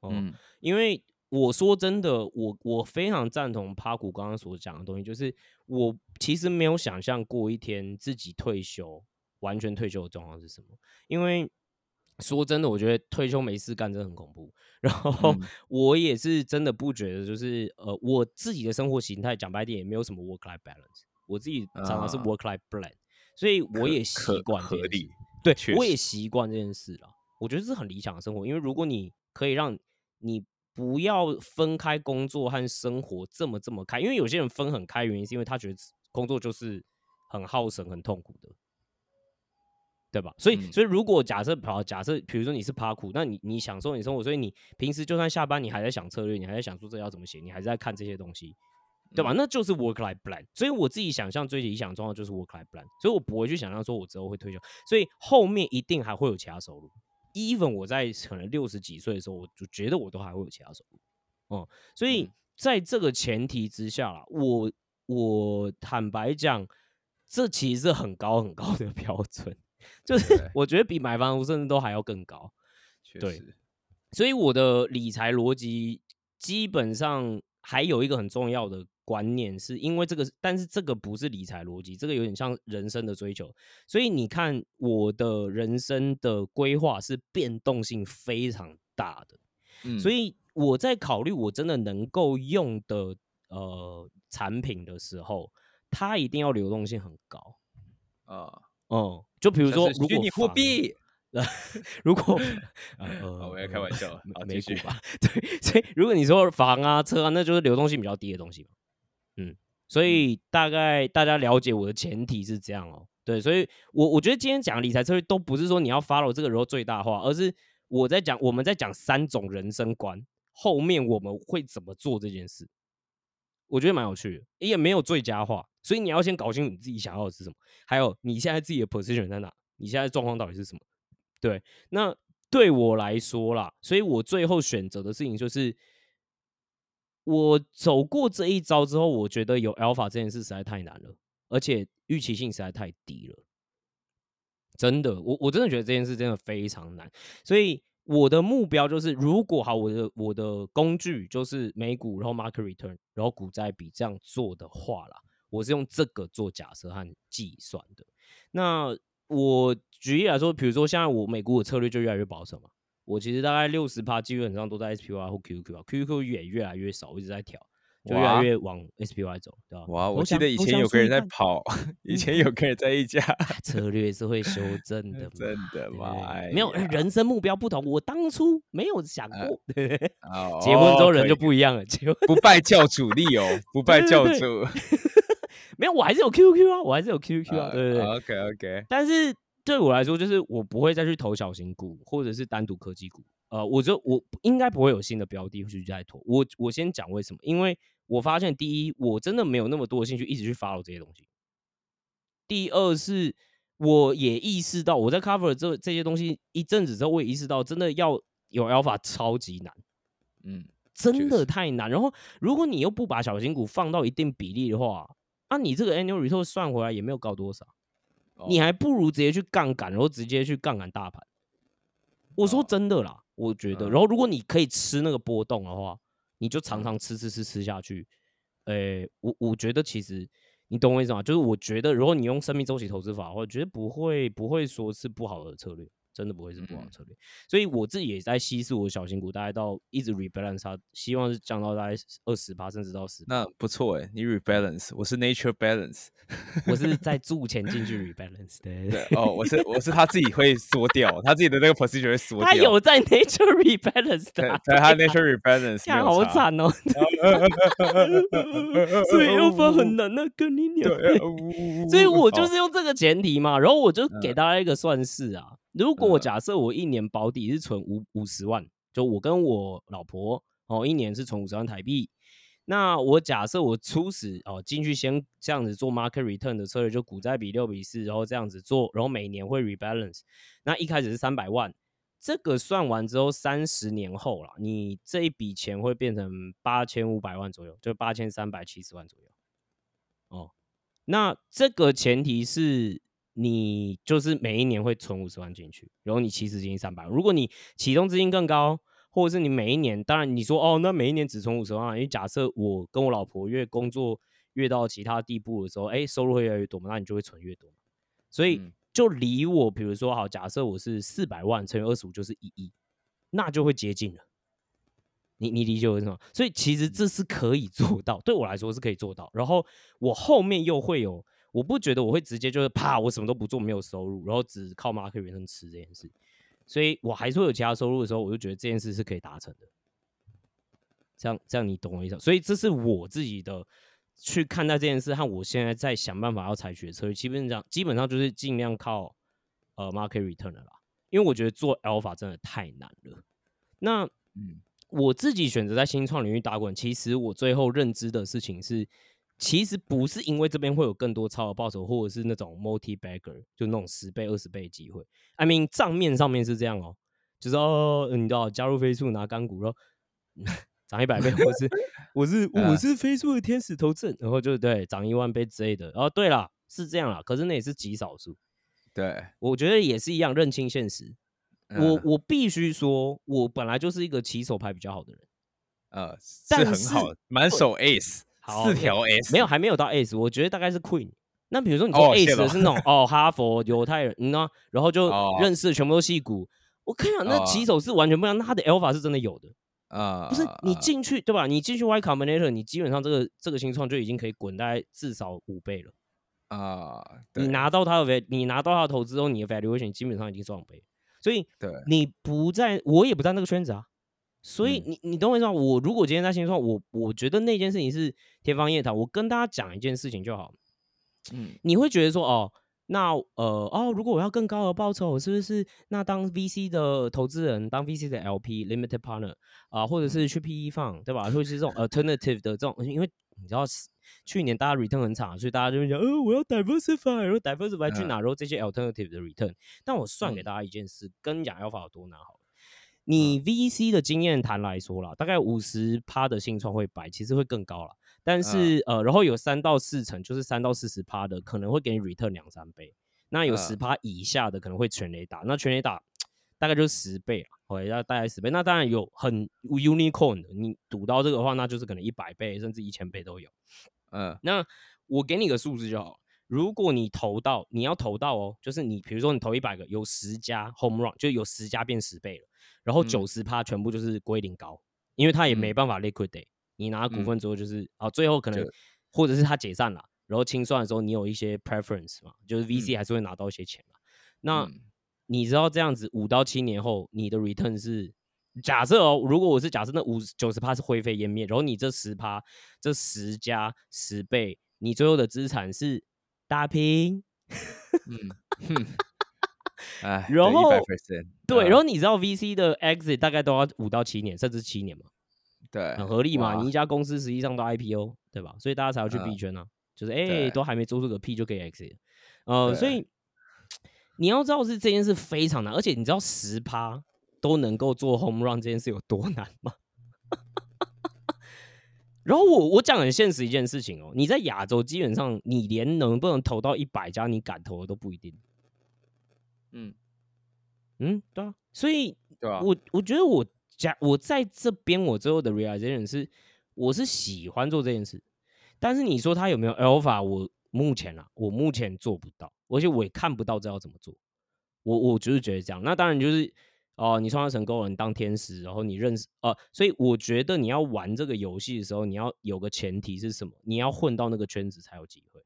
哦、嗯因为我说真的，我我非常赞同帕古刚刚所讲的东西，就是我其实没有想象过一天自己退休，完全退休的状况是什么，因为。说真的，我觉得退休没事干真的很恐怖。然后嗯 我也是真的不觉得，就是呃，我自己的生活形态讲白点也没有什么 work life balance，我自己常常是啊 work life blend，、所以我也习惯这件事合理。对，我也习惯这件事了。我觉得这是很理想的生活，因为如果你可以让你不要分开工作和生活这么这么开，因为有些人分很开，原因是因为他觉得工作就是很耗神、很痛苦的，对吧？所以，嗯所以如果假设跑，假设比如说你是爬苦，那你你享受你生活，所以你平时就算下班，你还在想策略，你还在想说这要怎么写，你还是在看这些东西，对吧？嗯那就是 work life plan。所以我自己想象最理想状况就是 work life plan，所以我不会去想象说我之后会退休，所以后面一定还会有其他收入。even 我在可能六十几岁的时候，我就觉得我都还会有其他收入。哦、所以嗯在这个前提之下啦，我我坦白讲，这其实是很高很高的 标准。就是 我觉得比买房甚至都还要更高。对所以我的理财逻辑基本上还有一个很重要的观念，是因为这个，但是这个不是理财逻辑，这个有点像人生的追求。所以你看，我的人生的规划是变动性非常大的，嗯，所以我在考虑我真的能够用的呃产品的时候，它一定要流动性很高。啊，嗯，就比如说，如果货房币，如果呃 呃哦我在开玩笑美股吧，对，所以如果你说房啊、车啊，那就是流动性比较低的东西嘛。嗯，所以大概大家了解我的前提是这样哦。对，所以我我觉得今天讲理财策略都不是说你要 follow 这个时候最大化，而是我在讲我们在讲三种人生观，后面我们会怎么做这件事。我觉得蛮有趣的，也没有最佳化，所以你要先搞清楚你自己想要的是什么，还有你现在自己的 position 在哪，你现在状况到底是什么。对，那对我来说啦，所以我最后选择的事情就是，我走过这一招之后，我觉得有 alpha 这件事实在太难了，而且预期性实在太低了。真的，我我真的觉得这件事真的非常难，所以我的目标就是，如果好，我的我的工具就是美股，然后 market return，然后股债比这样做的话啦，我是用这个做假设和计算的。那我举例来说，比如说现在我美股的策略就越来越保守嘛，我其实大概六十趴基本上都在 SPY 或 QQ 啊，QQ 也越来越少，我一直在调，就越来越往 SPY 走，对吧？哇，我记得以前有个人在跑，以嗯前有个人在一家，策略是会修正 的嘛，真的吗？没有人生目标不同，我当初没有想呃过，哦结婚之后人就不一样了，结婚不拜教主力哦，不拜对对对教主。没有，我还是有 QQ 啊，我还是有 QQ 啊，对对对。OK OK，但是对我来说，就是我不会再去投小型股，或者是单独科技股。呃，我就我应该不会有新的标的去再投。我我先讲为什么，因为我发现第一，我真的没有那么多的兴趣一直去 follow 这些东西。第二是，我也意识到我在 cover 这这些东西一阵子之后，我也意识到真的要有 alpha 超级难。嗯，真的太难。然后，如果你又不把小型股放到一定比例的话，啊，你这个 annual return 算回来也没有高多少，你哦还不如直接去杠杆，然后直接去杠杆大盘。我说哦真的啦，我觉得。嗯然后，如果你可以吃那个波动的话，你就常嗯常吃吃吃吃下去。诶、我我觉得其实你懂我意思吗？就是我觉得，如果你用生命周期投资法，我觉得不会不会说是不好的策略。真的不会是不好策略，所以我自己也在稀释我的小型股，大概到一直 rebalance 它，希望是降到大概二十趴甚至到十。那不错哎，你 rebalance，我是 nature balance。我是在注钱进去 rebalance 对对哦，我是我是他自己会缩掉，他自己的那个 position 会缩掉。他有在 nature rebalance 的啊、对对，他 nature rebalance 看。好惨哦，所以要分很难啊，跟你讲。对，所以我就是用这个前提嘛，然后我就给嗯大家一个算式啊。如果我嗯假设我一年保底是存五五十万，就我跟我老婆哦，一年是存五十万台币。那我假设我初始哦进去先这样子做 market return 的策略，就股债比六比四，然后这样子做，然后每年会 rebalance。那一开始是三百万，这个算完之后，三十年后啦，你这一笔钱会变成八千五百万左右，就八千三百七十万左右。哦，那这个前提是你就是每一年会存五十万进去，然后你起始资金三百万。如果你启动资金更高，或者是你每一年，当然你说哦，那每一年只存五十万，因为假设我跟我老婆越工作越到其他地步的时候，哎，收入会越来越多嘛，那你就会存越多嘛。所以嗯就离我，比如说好，假设我是四百万乘以二十五就是一亿，那就会接近了。你你理解我意思吗？所以其实这是可以做到，对我来说是可以做到。然后我后面又会有，我不觉得我会直接就是啪，我什么都不做，没有收入，然后只靠 market return 吃这件事。所以我还是会有其他收入的时候，我就觉得这件事是可以达成的。这样这样你懂我意思吗？所以这是我自己的去看待这件事，和我现在在想办法要采取的策略，基本上基本上就是尽量靠呃 market return 的啦，因为我觉得做 alpha 真的太难了。那嗯我自己选择在新创领域打滚，其实我最后认知的事情是，其实不是因为这边会有更多超额报酬，或者是那种 multi bagger，就那种十倍、二十倍的机会。I mean 账面上面是这样哦，就是哦，你知道加入飞速拿干股，然后 涨一百倍，我是 我是我啊是飞速的天使投资人，然后就对涨一万倍之类的。然后对了，是这样啦，可是那也是极少数。对，我觉得也是一样，认清现实。我嗯我必须说，我本来就是一个起手牌比较好的人，呃是很好，满手 ace，好四条 S，没有还没有到 S，我觉得大概是 Queen。那比如说你说 S 的是那种哦哈佛犹太人，你知道，然后就哦认识的全部都戏骨。我跟你讲，那哦起手是完全不一样，那他的 Alpha 是真的有的。啊，不是你啊进去对吧？你进去 Y Combinator，你基本上这个这个新创就已经可以滚大概至少五倍了。啊，你拿到他的 val，你拿到他的投资后，你的 valuation 基本上已经双倍。所以对你不在，我也不在那个圈子啊。所以嗯你你懂我意思吗？我如果今天在新创，我我觉得那件事情是天方夜谭。我跟大家讲一件事情就好，嗯你会觉得说哦，那呃哦，如果我要更高的报酬，我是不是那当 VC 的投资人，当 VC 的 LP limited partner 啊、或者是去 PE 放，对吧？或者是这种 alternative 的这种，因为你知道去年大家 return 很差，所以大家就会讲，呃，我要 diversify，然后 diversify 去嗯哪？然后这些 alternative 的 return。但我算给嗯大家一件事，跟亚 alpha 有多难好了。你 VC 的经验谈来说啦，大概五十趴的新创会摆，其实会更高了。但是、呃，然后有三到四成，就是三到四十趴的，可能会给你 return 两三倍。那有嗯十趴以下的可能会全雷打，那全雷打大概就是十倍啊，哦，要大概十倍。那当然有很 unicorn 的，你赌到这个的话，那就是可能一百倍甚至一千倍都有。嗯那我给你个数字就好，如果你投到，你要投到哦，就是你比如说你投一百个，有十家 home run，就有十家变十倍了，然后嗯。九十趴全部就是归零高，因为他也没嗯。办法 liquidate，你拿股嗯。份之后就是啊，最后可能或者是他解散了，然后清算的时候你有一些 preference 嘛，就是 VC 嗯。还是会拿到一些钱嘛。那嗯。你知道这样子五到七年后，你的 return 是假设哦，如果我是假设那五九十趴是灰飞烟灭，然后你这十趴这十加十倍，你最后的资产是打平。嗯 哼，哎，然后对，然后你知道 VC 的 exit 大概都要五到七年，甚至七年嘛，对很合理嘛。你一家公司实际上都 IPO 对吧？所以大家才要去币嗯圈啊，就是哎、对都还没做出个屁就可以 exit，呃，所以你要知道是这件事非常难，而且你知道十趴都能够做 home run 这件事有多难吗？然后我我讲很现实一件事情哦，你在亚洲基本上你连能不能投到一百家你敢投的都不一定。嗯，嗯，对啊，所以对啊，我我觉得我家我在这边我最后的 realization 是，我是喜欢做这件事，但是你说他有没有 alpha，我目前啊，我目前做不到，而且我也看不到这要怎么做。我我就是觉得这样，那当然就是哦、你创造成功了，你当天使，然后你认识呃，所以我觉得你要玩这个游戏的时候，你要有个前提是什么？你要混到那个圈子才有机会。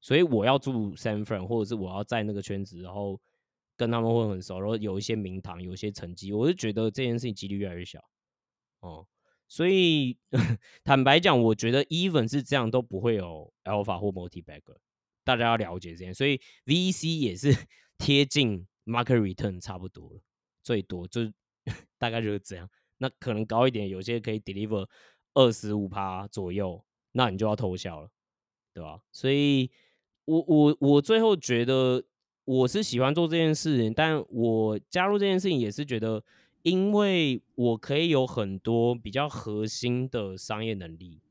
所以我要住 San Fran，或者是我要在那个圈子，然后跟他们混很熟，然后有一些名堂，有一些成绩，我就觉得这件事情几率越来越小。哦，所以 坦白讲，我觉得 even 是这样都不会有 alpha 或 multi bagger，大家要了解这件，所以 VC 也是 贴近 market return 差不多了，最多就 大概就是这样。那可能高一点，有些可以 deliver 二十五趴左右，那你就要偷笑了，对吧？所以我我我最后觉得我是喜欢做这件事情，但我加入这件事情也是觉得，因为我可以有很多比较核心的商业能力。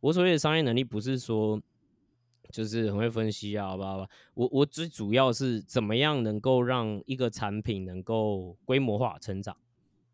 我所谓的商业能力，不是说就是很会分析啊，吧吧。我我最主要是怎么样能够让一个产品能够规模化成长，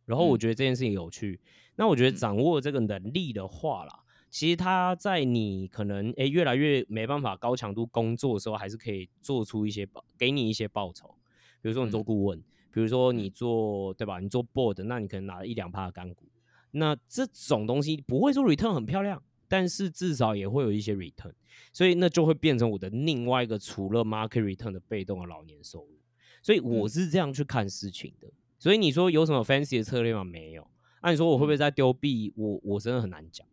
然后我嗯觉得这件事情有趣。那我觉得嗯掌握这个能力的话啦，其实它在你可能诶越来越没办法高强度工作的时候，还是可以做出一些报，给你一些报酬。比如说你做嗯顾问，比如说你嗯做对吧？你做 board，那你可能拿了一两趴的干股，那这种东西不会说 return 很漂亮，但是至少也会有一些 return，所以那就会变成我的另外一个除了 market return 的被动的老年收入。所以我嗯是这样去看事情的。所以你说有什么 fancy 的策略吗？没有。那、你说我会不会再丢币？我我真的很难讲。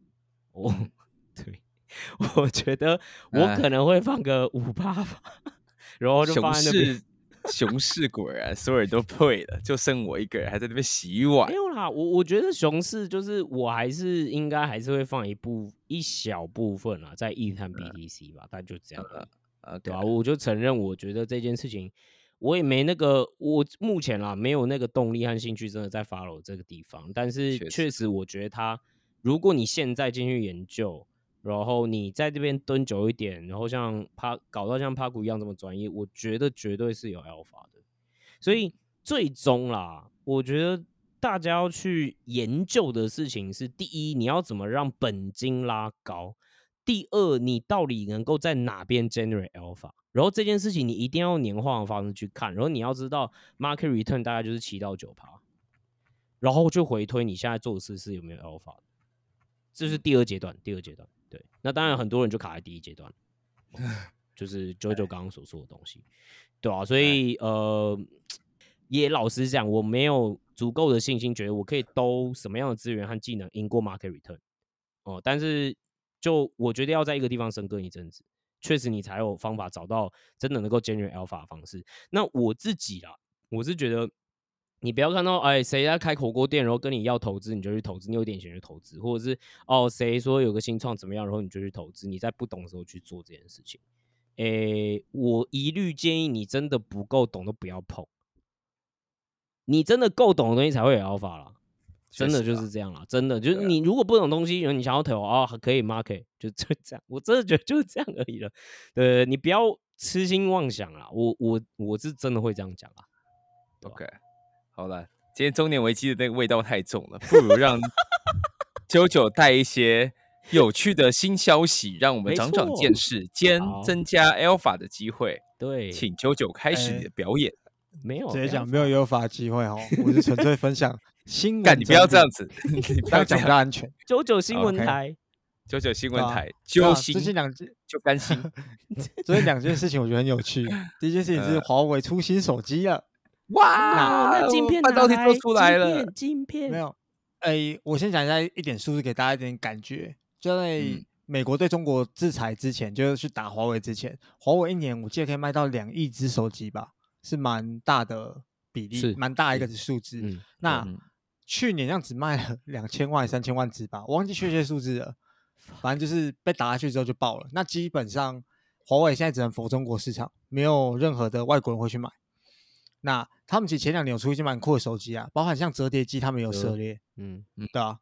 我嗯对，我觉得我哎可能会放个五八吧，然后就熊放在那边。市熊市果然所有人都退了，就剩我一个人还在那边洗碗没。有啦，我我觉得熊市就是我还是应该还是会放一部一小部分啦，在 E 和 BTC 吧，但就这样。啊，对啊，我就承认，我觉得这件事情我也没那个，我目前啦没有那个动力和兴趣，真的在 follow 这个地方。但是确实确实，我觉得它，如果你现在进去研究，然后你在这边蹲久一点，然后像帕搞到像帕古一样这么专业，我觉得绝对是有 alpha 的。所以最终啦，我觉得大家要去研究的事情是：第一，你要怎么让本金拉高；第二，你到底能够在哪边 generate alpha。然后这件事情你一定要年化的方式去看，然后你要知道 market return 大概就是七到九趴，然后就回推你现在做的事是有没有 alpha 的，这是第二阶段。第二阶段，对，那当然很多人就卡在第一阶段，就是 JoJo 刚刚所说的东西，对啊，所以呃，也老实讲，我没有足够的信心，觉得我可以兜什么样的资源和技能赢过 market return 哦，但是就我觉得要在一个地方深耕一阵子。确实，你才有方法找到真的能够 generate alpha 的方式。那我自己啊，我是觉得，你不要看到哎谁在开火锅店，然后跟你要投资，你就去投资，你有点钱就投资，或者是哦谁说有个新创怎么样，然后你就去投资。你在不懂的时候去做这件事情，诶，我一律建议你真的不够懂都不要碰。你真的够懂的东西才会有 alpha 啦。真的就是这样啦，真的就是你如果不懂东西，你想要投啊，可以 market 就就这样，我真的觉得就是这样而已了。对，你不要痴心妄想啦，我我我是真的会这样讲啊。OK，好了，今天中年危机的那个味道太重了，不如让 九九带一些有趣的新消息，让我们长长见识，兼增加 Alpha 的机会。对，请九九开始你的表演。没有，直接讲没有优法机会哦，我是纯粹分享 新闻。你不要这样子，你不要讲不安全。九九新闻台，九九新闻台，揪心。最近两件就甘心。最近两件事情我觉得很有趣。第一件事情是华为出新手机了，哇，那镜片半导体都出来了，镜片没有。哎，我先讲一下一点数字，给大家一点感觉。就在美国对中国制裁之前，就是去打华为之前，华为一年我记得可以卖到两亿只手机吧。是蛮大的比例，蛮大一个数字。那去年这样只卖了两千万、三千万只吧，我忘记确切数字了。反正就是被打下去之后就爆了。那基本上华为现在只能服中国市场，没有任何的外国人会去买。那他们其实前两年有出一些蛮酷的手机啊，包含像折叠机，他们有涉猎。嗯嗯，对啊。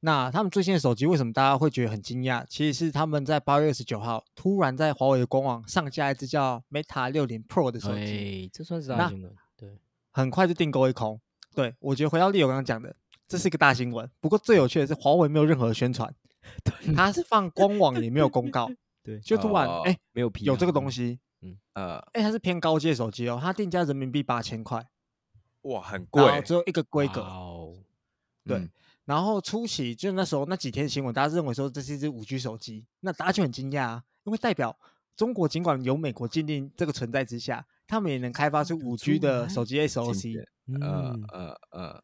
那他们最新的手机为什么大家会觉得很惊讶？其实是他们在八月二十九号突然在华为的官网上架一只叫 Meta 六零 Pro 的手机，这算是大新闻。对，很快就订购一空。对我觉得回到丽友刚刚讲的，这是一个大新闻。不过最有趣的是华为没有任何宣传，它是放官网也没有公告，对，就突然哎没有有这个东西，嗯呃哎它是偏高阶手机哦，它定价人民币八千块，哇很贵，只有一个规格，哦对。然后初期就那时候那几天新闻，大家认为说这是一只五 G 手机，那大家就很惊讶啊，因为代表中国尽管有美国禁令这个存在之下，他们也能开发出五 G 的手机 SOC。呃呃呃。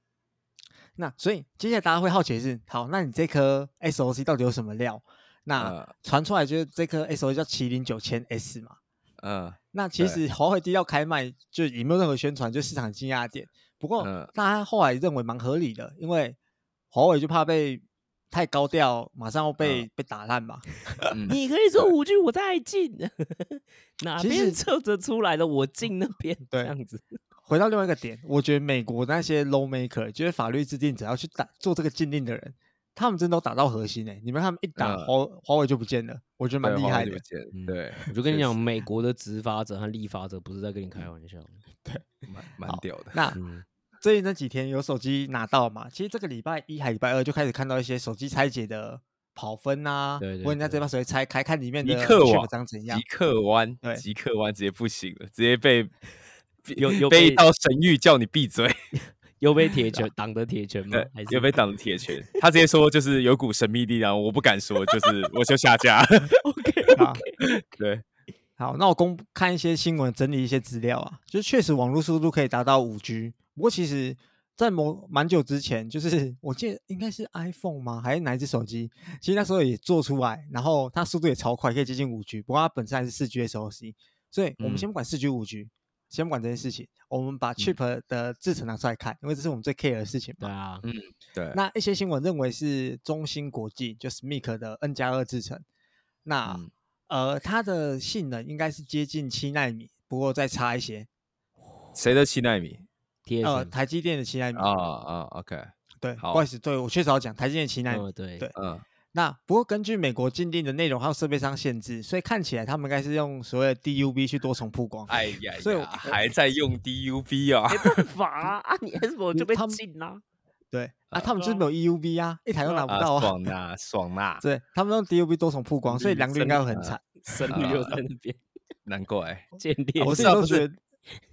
那所以接下来大家会好奇的是，好，那你这颗 SOC 到底有什么料？那传出来就是这颗 SOC 叫麒麟九千 S 嘛。嗯。那其实华为第一要开卖，就也没有任何宣传，就市场惊讶点。不过大家后来认为蛮合理的，因为。华为就怕被太高调，马上要被被打烂嘛。你可以说五 G 我在进，哪边测着出来的我进那边。这样子。回到另外一个点，我觉得美国那些 law maker，就是法律制定者要去打做这个禁令的人，他们真的都打到核心诶。你们他们一打华华为就不见了，我觉得蛮厉害的。对，我就跟你讲，美国的执法者和立法者不是在跟你开玩笑。对，蛮蛮屌的。那。最近这几天有手机拿到嘛？其实这个礼拜一还礼拜二就开始看到一些手机拆解的跑分啊，问人家这把手机拆开看里面的长怎样？极客弯，对，极客弯直接不行了，直接被 有有被一道神谕叫你闭嘴，有被铁拳 挡的铁拳吗？有被挡的铁拳？他直接说就是有股神秘力量，我不敢说，就是我就下架。OK，好，对，好，那我公看一些新闻，整理一些资料啊，就是确实网络速度可以达到五 G。不过其实，在某蛮久之前，就是我记得应该是 iPhone 吗？还是哪一只手机？其实那时候也做出来，然后它速度也超快，可以接近五 G。不过它本身还是四 G SOC，所以我们先不管四 G 五 G，先不管这件事情，我们把 chip 的制程拿出来看，因为这是我们最 care 的事情嘛。对啊，嗯，对。那一些新闻认为是中芯国际，就是 MIC 的 N 加二制程，那呃，它的性能应该是接近七纳米，不过再差一些。谁的七纳米？呃，台积电的七纳米啊啊，OK，对，不好意思，对我确实要讲台积电七纳米，对对，嗯，那不过根据美国禁令的内容还有设备上限制，所以看起来他们应该是用所谓的 DUB 去多重曝光。哎呀所以我，还在用 DUB 啊？没办法啊，啊你 S 我就被他们禁啦。对啊，他们就是没有 EUV 啊，一台都拿不到啊，啊。爽呐，爽呐，对他们用 DUB 多重曝光，所以良率应该会很惨。声率又在那边难怪。建立。我自己不是啊不是都觉得，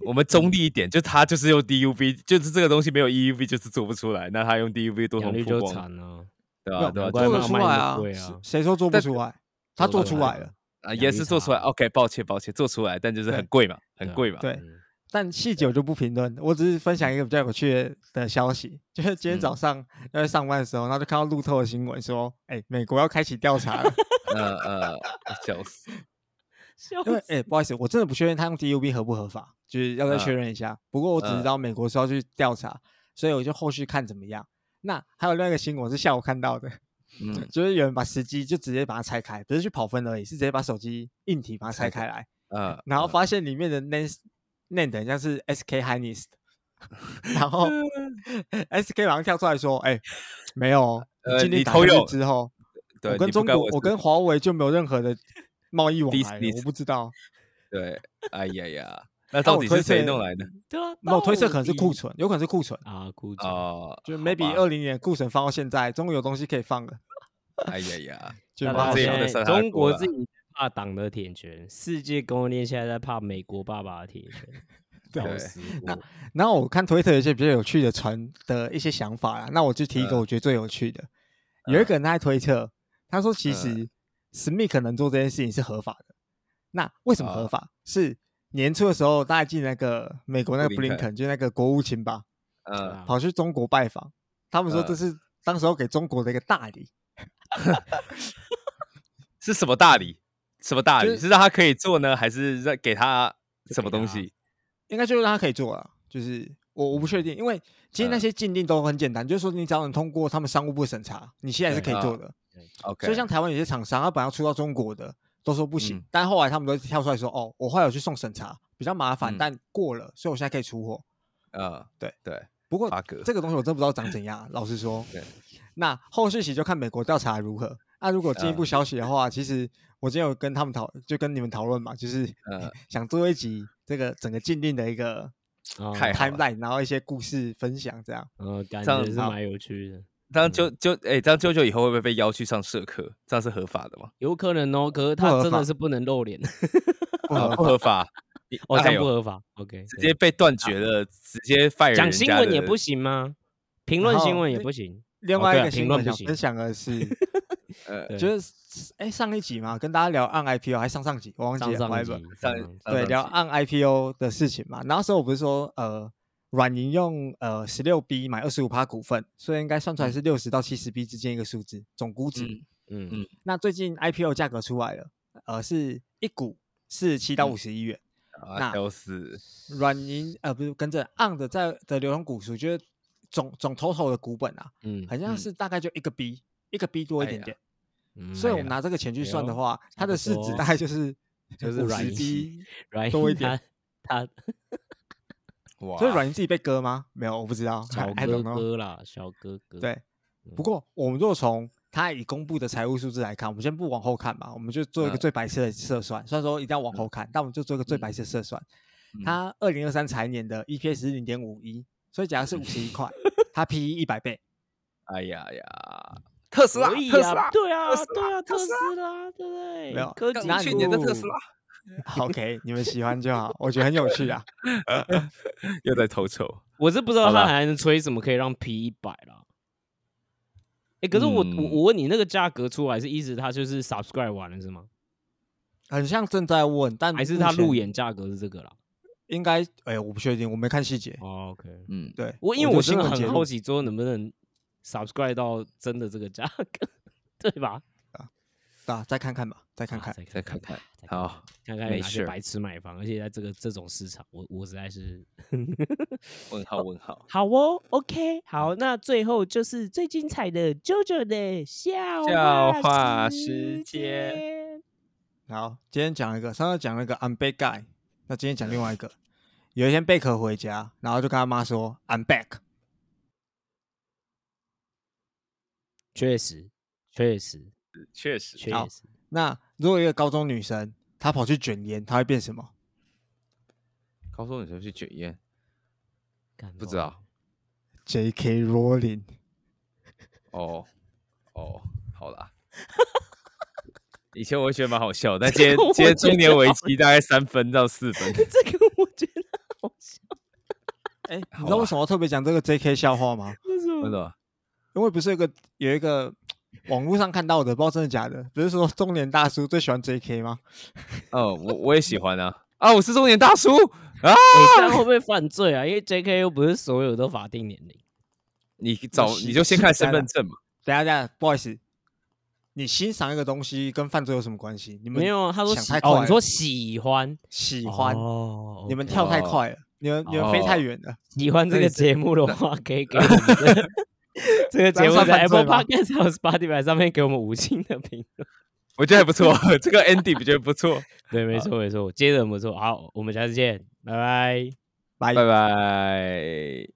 我们中立一点，就他就是用 DUV，就是这个东西没有 EUV 就是做不出来，那他用 DUV 多良率就重曝光，惨了。对吧？对吧？难怪做得出来啊谁说做不出来？他做出来了，啊，也是做出来。OK，抱歉抱歉，做出来，但就是很贵嘛，很贵嘛。对嗯但细节我就不评论。我只是分享一个比较有趣的的消息，就是今天早上要在上班的时候，然后就看到路透的新闻说，哎，美国要开启调查了。呃呃，笑死。因为死哎、不好意思，我真的不确定他用 DUB 合不合法，就是要再确嗯认一下。不过我只知嗯道美国是要去调查，所以我就后续看怎么样。那还有另外一个新闻我是下午看到的，嗯就是有人把时机就直接把它拆开，不是去跑分而已，是直接把手机硬体把它拆拆开来，呃，然后发现里面的 NAND NAND 很像是 SK Hynix，的然后 SK 马上跳出来说：“哎、没有哦，呃禁令打下去你偷用之后，对，我跟中国，我我跟华为就没有任何的贸易往来了，我不知道。”对，哎呀呀，那到底是谁弄来的？对啊，那我推测可能是库存，有可能是库存，啊，库存。哦，就好 maybe 吧二零年库存放到现在，终于有东西可以放了，哎呀呀，就大蛮好笑的这也不能家现在算他的中国自己怕党的铁拳，世界供应链现在在怕美国爸爸的铁拳，对笑死我！然后我看推特有一些比较有趣的传的一些想法啦，那我就提一个嗯我觉得最有趣的，有一个人他在推测，他说其嗯实 Smith 能做这件事情是合法的，那为什么合啊法？是年初的时候，大家记得那个美国那个布林肯就是那个国务卿吧，嗯，啊跑去中国拜访，他们说这嗯是当时候给中国的一个大礼，是什么大礼？什么大礼？就是是让他可以做呢，还是让给他什么东西？应该就是让他可以做了，就是我我不确定，因为其实那嗯些禁令都很简单，就是说你只要能通过他们商务部审查，你现在是可以做的。OK，所以像台湾有些厂商，他本来要出到中国的，都说不行，嗯但后来他们都跳出来说，哦，我后来有去送审查，比较麻烦，嗯但过了，所以我现在可以出货。呃，对对，不过这个东西我真不知道长怎样，老实说。对，那后续期就看美国调查如何。那如果进一步嗯消息的话，其实我今天有跟他们讨，就跟你们讨论嘛，就是嗯想做一集这个整个禁令的一个 timeline，然后一些故事分享这样。呃，感觉是蛮有趣的，这样就就哎，当舅舅以后会不会被邀去上社课？这样是合法的吗？有可能哦。可是他真的是不能露脸，啊，不合不合法，哦，这样不合法。OK，直接被断绝了，直接 fire 讲人家的新闻也不行吗？评论新闻也不行。另外一个新闻想评论不行分享的是，呃，就是哎上一集嘛，跟大家聊按 IPO，还上上集我忘记了上上集，对，聊按 IPO 的事情嘛。那时候我不是说，呃，软银用呃十六 B 买二十五趴股份，所以应该算出来是六十到七十 B 之间一个数字总估值。嗯嗯，那最近 IPO 价格出来了，呃，是一股四十七到嗯五十一元。啊，那笑死，软银呃不是跟着按的在的流通股数，就是总总 total 的股本啊，嗯好像嗯是大概就一个 B，一个 B 多一点点。嗯，所以我们拿这个钱去算的话，它的市值大概就是就是软银多一点他哇，所以软银自己被割吗？没有，我不知道。小哥哥啦，小哥哥。对，嗯不过我们如果从他已公布的财务数字来看，我们先不往后看嘛，我们就做一个嗯最白色的测算。虽然说一定要往后看，但我们就做一个最白色的测算。他二零二三财年的 EPS 是零点五一，所以假如是 五十一块，他 PE 一百倍，哎呀呀，特斯拉，特斯拉啊，，对啊特斯，对啊，特特斯斯拉，对不对？没有科技去年的特斯拉 OK，你们喜欢就好，我觉得很有趣啊。又在偷丑，我是不知道他还能吹什么可以让 P 一百啦。哎，可是我我嗯我问你，那个价格出来是意思他就是 subscribe 完了是吗？很像正在问，但还是他路演价格是这个啦？应该，哎、我不确定，我没看细节。哦，OK，嗯，对，我因为我真的很好奇，最后能不能 subscribe 到真的这个价格，对吧？啊，再看看吧，再看啊看。再看看，再看看好，看看有没事哪些白痴买房，而且在这个这种市场，我我实在是问号问号，好哦，OK，好，那最后就是最精彩的 JoJo 的笑笑话话时间。好，今天讲一个，上次讲了一个 I'm back guy，那今天讲另外一个。有一天贝壳回家，然后就跟他妈说 I'm back，确实，确实确实，确好实，那如果一个高中女生她跑去卷烟，她会变什么？高中女生去卷烟，干不知道。J.K. Rowling，哦哦，好啦。以前我会觉得蛮好笑，但今天今天中年危机大概三分到四分。这个我觉得好笑，哎、你知道为啊什么特别讲这个 J.K. 笑话吗？为什么？因为不是有一个有一个网络上看到的，不知道真的假的，不是说中年大叔最喜欢 J.K. 吗？哦，我我也喜欢啊啊！我是中年大叔啊！哎，这样会不会犯罪啊？因为 J.K. 又不是所有都法定年龄。你找你就先看身份证嘛。等一下等一下，不好意思，你欣赏一个东西跟犯罪有什么关系？你们没有啊，他说想太快了你说喜欢喜欢，哦你们跳太哦快了，你们你们飞太哦远了。喜欢这个节目的话，可以给我们 这个节目在 Apple 吗 Podcast 还有 Spotify 上面给我们五星的评论。我觉得还不错，这个 ending 我觉得不错。对，没好错没错，接的很不错。好，我们下次见，拜拜。拜拜拜。